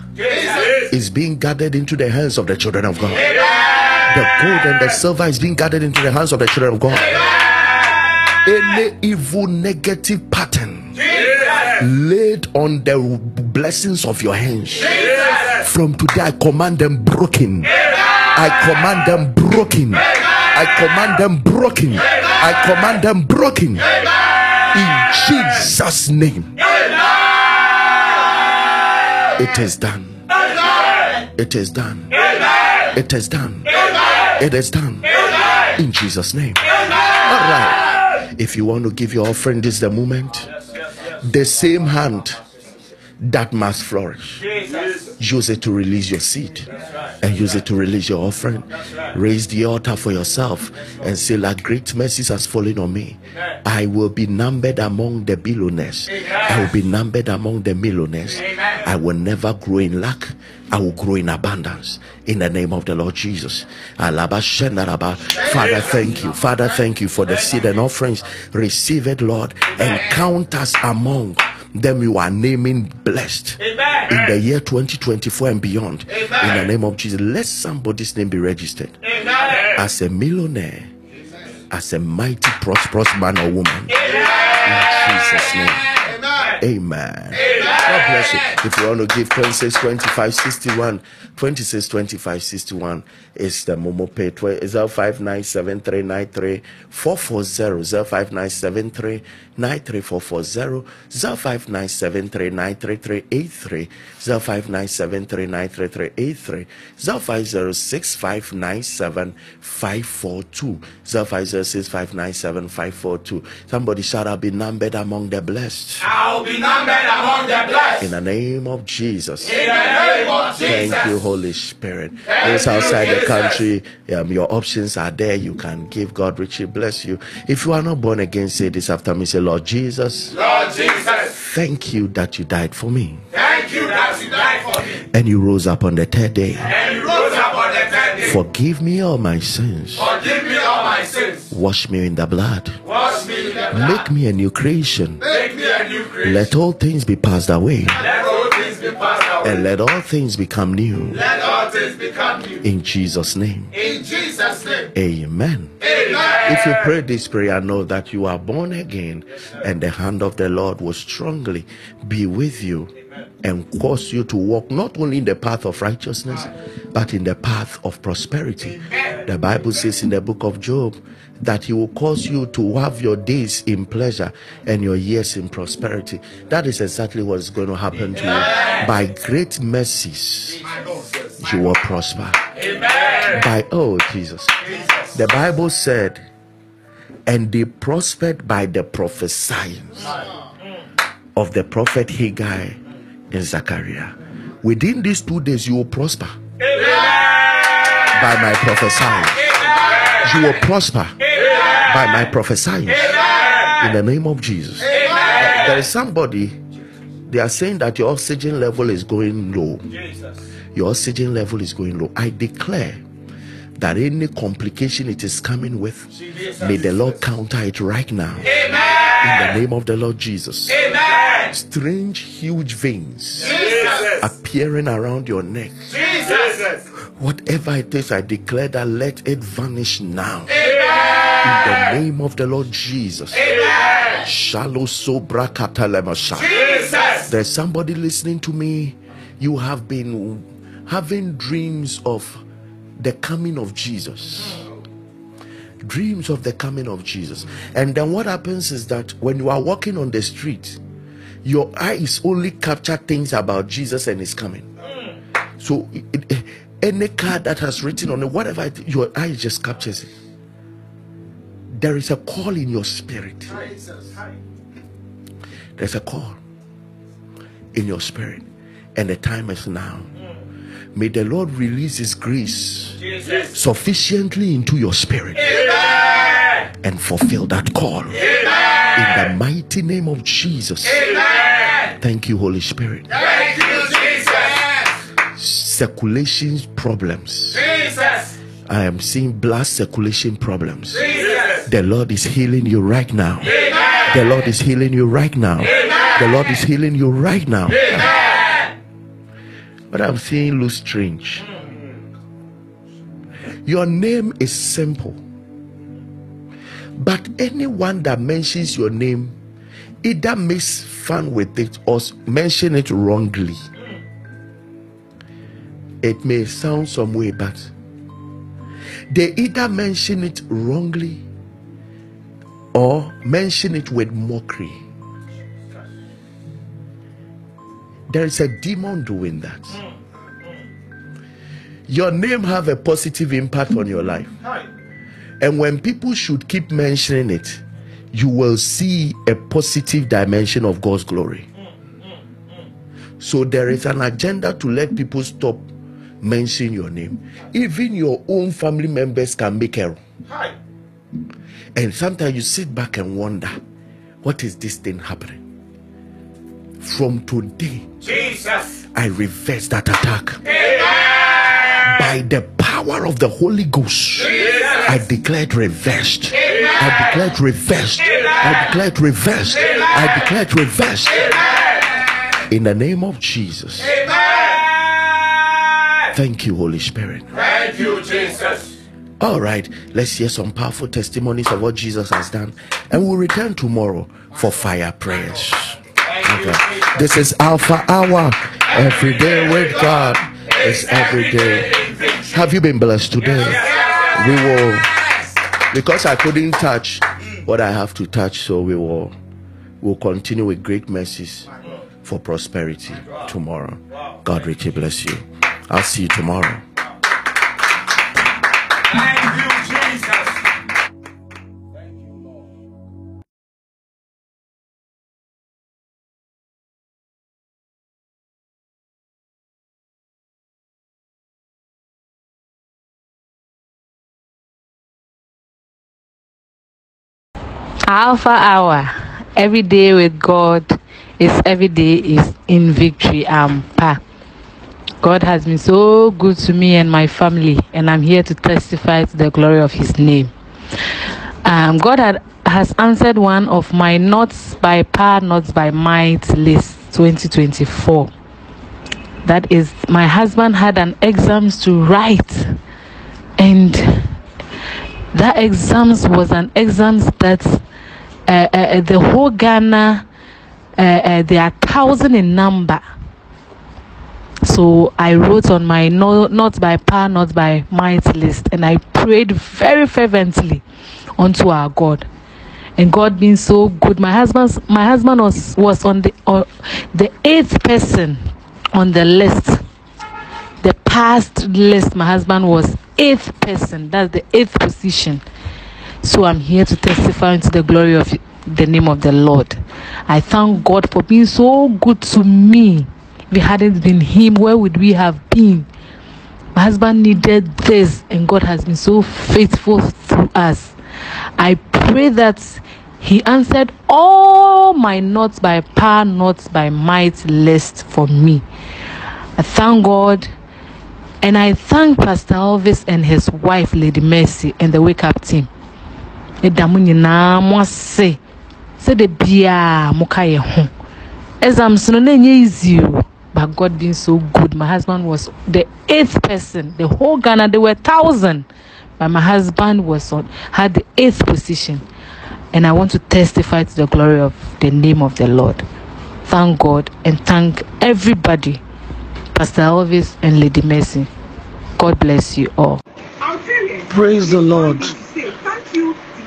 Is being gathered into the hands of the children of God. The gold and the silver is being gathered into the hands of the children of God. Any evil negative pattern laid on the blessings of your hands. From today, I command them broken. I command them broken. I command them broken. I command them broken. In Jesus' name. It is done. It is done. It is done. It is done. In Jesus' name. All right. If you want to give your offering, this is the moment. The same hand that must flourish. Jesus. Use it to release your seed and use it to release your offering. Raise the altar for yourself and say, like great mercies has fallen on me. I will be numbered among the billionaires. I will be numbered among the millionaires. I will never grow in lack. I will grow in abundance in the name of the Lord Jesus. Father, thank you. Father, thank you for the seed and offerings. Receive it, Lord, and count us among them you are naming blessed Amen. in the year 2024 and beyond. Amen. In the name of Jesus, let somebody's name be registered Amen. as a millionaire, as a mighty, prosperous man or woman. In Jesus' name. Amen. God bless you. If you want to give 26, 25, 61, 26, 25, 61 is the Momo Pay. 0597393440, 0597393440, 0597393383, 0597393383, 0506597542, 0506597542. Somebody shout, I'll be numbered among the blessed. I'll be numbered among the blessed. In the name of Jesus. In the name of Jesus. Thank you, Holy Spirit. Those outside the country, um, your options are there. You can give God richly bless you. If you are not born again, say this after me. Say, Lord Jesus, Lord Jesus, thank you that you died for me thank you that you died for me. and you rose up on the third day. And you rose up on the third day. Forgive me all my sins. Forgive me all my sins. Wash me in the blood. Wash me in the blood. Make me a new creation. Make me a new creation. Let all things be passed away Let all things be passed away. and let all things become new. Let all become new. In Jesus' name. In Jesus' name. Amen. Amen. If you pray this prayer, know that you are born again and the hand of the Lord will strongly be with you and cause you to walk not only in the path of righteousness but in the path of prosperity. The Bible says in the book of Job that He will cause you to have your days in pleasure and your years in prosperity. That is exactly what is going to happen to you. By great mercies, you will prosper. Amen. by oh Jesus. The Bible said, and they prospered by the prophesying of the prophet Haggai and Zachariah. Within these two days, you will prosper. By my prophesying. You will prosper. By my prophesying. In the name of Jesus. There is somebody, they are saying that your oxygen level is going low your oxygen level is going low. I declare that any complication it is coming with, may the Lord counter it right now. In the name of the Lord Jesus. Amen. Strange, huge veins Jesus. appearing around your neck. Jesus. Whatever it is, I declare that let it vanish now. Amen. In the name of the Lord Jesus. Amen. Sobra katalemasha. Jesus. There's somebody listening to me. You have been having dreams of the coming of Jesus. dreams of the coming of Jesus. And then what happens is that when you are walking on the street, your eyes only capture things about Jesus and his coming. So it, any card that has written on it, whatever it, your eye just captures it. There is a call in your spirit. There's a call in your spirit, and the time is now. May the Lord release His grace Jesus. sufficiently into your spirit Amen. and fulfill that call. Amen. In the mighty name of Jesus. Amen. Thank you, Holy Spirit. Thank you, Jesus. Circulation problems. Jesus. I am seeing blood circulation problems. Jesus. The Lord is healing you right now. The Lord is healing you right now. The Lord is healing you right now. But I'm seeing look strange. Your name is simple. But anyone that mentions your name either makes fun with it or mention it wrongly. It may sound some way, but they either mention it wrongly or mention it with mockery. There is a demon doing that. Your name have a positive impact on your life. And when people should keep mentioning it you will see a positive dimension of god's glory. So there is an agenda to let people stop mentioning your name. Even your own family members can make error. And sometimes you sit back and wonder what is this thing happening from today, Jesus, I reverse that attack. Amen. By the power of the Holy Ghost, Jesus. I declare it reversed. Amen. I declare it reversed. Amen. I declare it reversed. I declare it reversed. In the name of Jesus. Amen. Thank you, Holy Spirit. Thank you, Jesus. All right, let's hear some powerful testimonies of what Jesus has done, and we'll return tomorrow for fire prayers. This is Alpha Hour. Every day with God is every day. Have you been blessed today? We will, because I couldn't touch what I have to touch, so we will will continue with great mercies for prosperity tomorrow. God richly bless you. I'll see you tomorrow. Alpha Hour. Every day with God is every day is in victory. Um, pa. God has been so good to me and my family, and I'm here to testify to the glory of His name. Um, God had, has answered one of my not by power, not by might list 2024. That is, my husband had an exams to write, and that exams was an exams that Eh, eh, eh, the whole Ghana, they are thousand in number. So I wrote on my no, not by power, not by might list, and I prayed very fervently unto our God. And God being so good, my husband's my husband was was on the uh, the eighth person on the list. The past list, my husband was eighth person. That's the eighth position. So I'm here to testify into the glory of the name of the Lord. I thank God for being so good to me. If it hadn't been Him, where would we have been? My husband needed this, and God has been so faithful through us. I pray that He answered all my not by power, not by might list for me. I thank God. And I thank Pastor Elvis and his wife, Lady Mercy, and the Wake Up team ɛda mo nyinaa mo ase. Sɛde biaa moka yɛ ho. Exams no na ɛnyɛ easy but god being so good. My husband was the eighth person. The whole ghana there were thousand. But my husband was on had the eighth position. And i want to testify to the glory of the name of the lord. Thank god and thank everybody pastor elvis and lady mercy. God bless you all. Praise the lord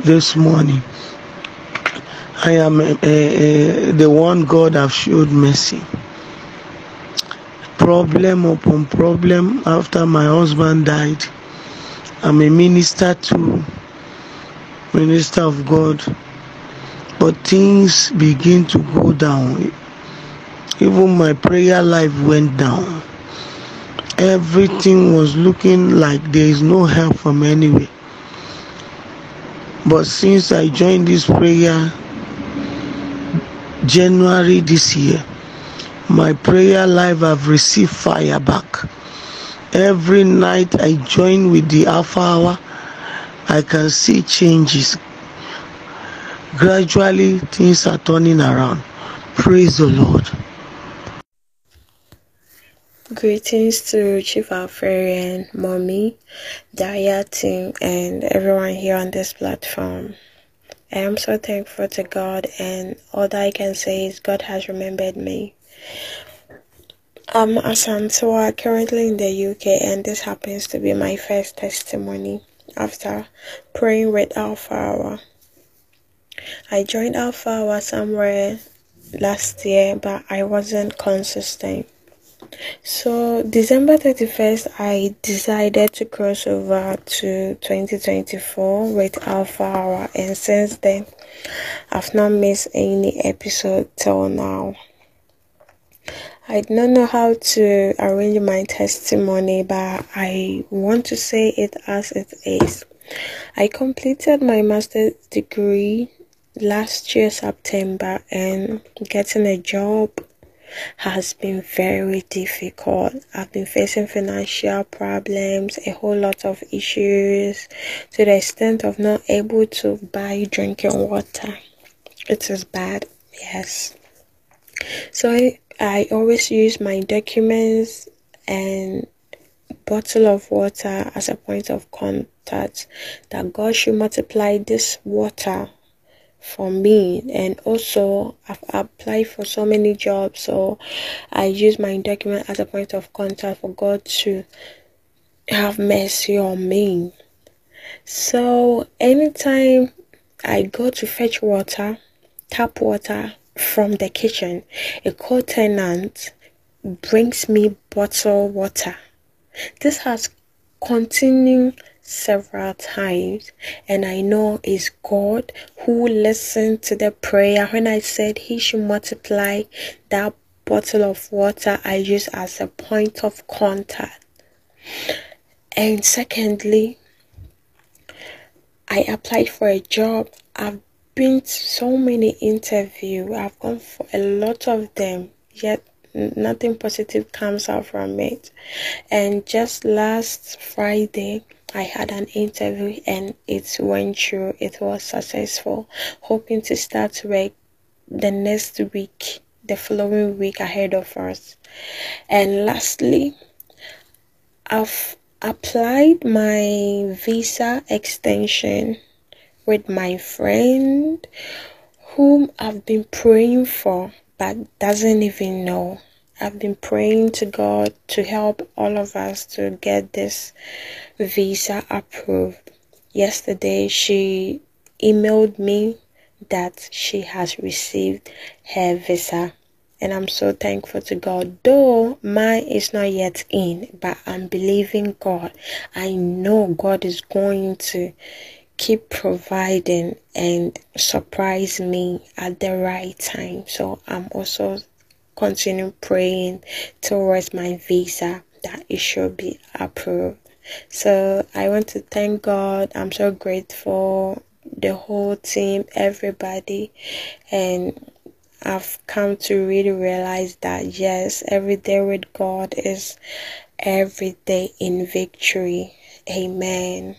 this morning. I am uh, uh, the one God have showed mercy. Problem upon problem after my husband died. I'm a minister too, minister of God, but things begin to go down. Even my prayer life went down. Everything was looking like there is no help from anywhere. But since I joined this prayer January this year, my prayer life have received fire back. Every night I join with the Alpha Hour, I can see changes. Gradually, things are turning around. Praise the Lord. Greetings to Chief Alpharian, Mommy, Daya team, and everyone here on this platform. I am so thankful to God, and all that I can say is God has remembered me. I'm Asantua, currently in the UK, and this happens to be my first testimony after praying with Alpha Hour. I joined Alpha Hour somewhere last year, but I wasn't consistent. So December 31st, I decided to cross over to 2024 with Alpha Hour, and since then, I've not missed any episode till now. I do not know how to arrange my testimony, but I want to say it as it is. I completed my master's degree last year, September, and getting a job has been very difficult. I've been facing financial problems, a whole lot of issues to the extent of not able to buy drinking water. It is bad, yes. So I, I always use my documents and bottle of water as a point of contact that God should multiply this water for me and also I've applied for so many jobs so I use my document as a point of contact for God to have mercy on me. So anytime I go to fetch water, tap water from the kitchen, a co-tenant brings me bottled water. This has continued several times and I know it's God who listened to the prayer when I said he should multiply that bottle of water I use as a point of contact. And secondly, I applied for a job. I've been to so many interviews. I've gone for a lot of them, yet nothing positive comes out from it. And just last Friday, I had an interview and it went through. It was successful. Hoping to start work the next week, the following week ahead of us. And lastly, I've applied my visa extension with my friend whom I've been praying for but doesn't even know. I've been praying to God to help all of us to get this visa approved. Yesterday, she emailed me that she has received her visa. And I'm so thankful to God. Though mine is not yet in, but I'm believing God. I know God is going to keep providing and surprise me at the right time. So I'm also continue praying towards my visa that it should be approved. So I want to thank God. I'm so grateful, the whole team, everybody, and I've come to really realize that yes, every day with God is every day in victory. Amen.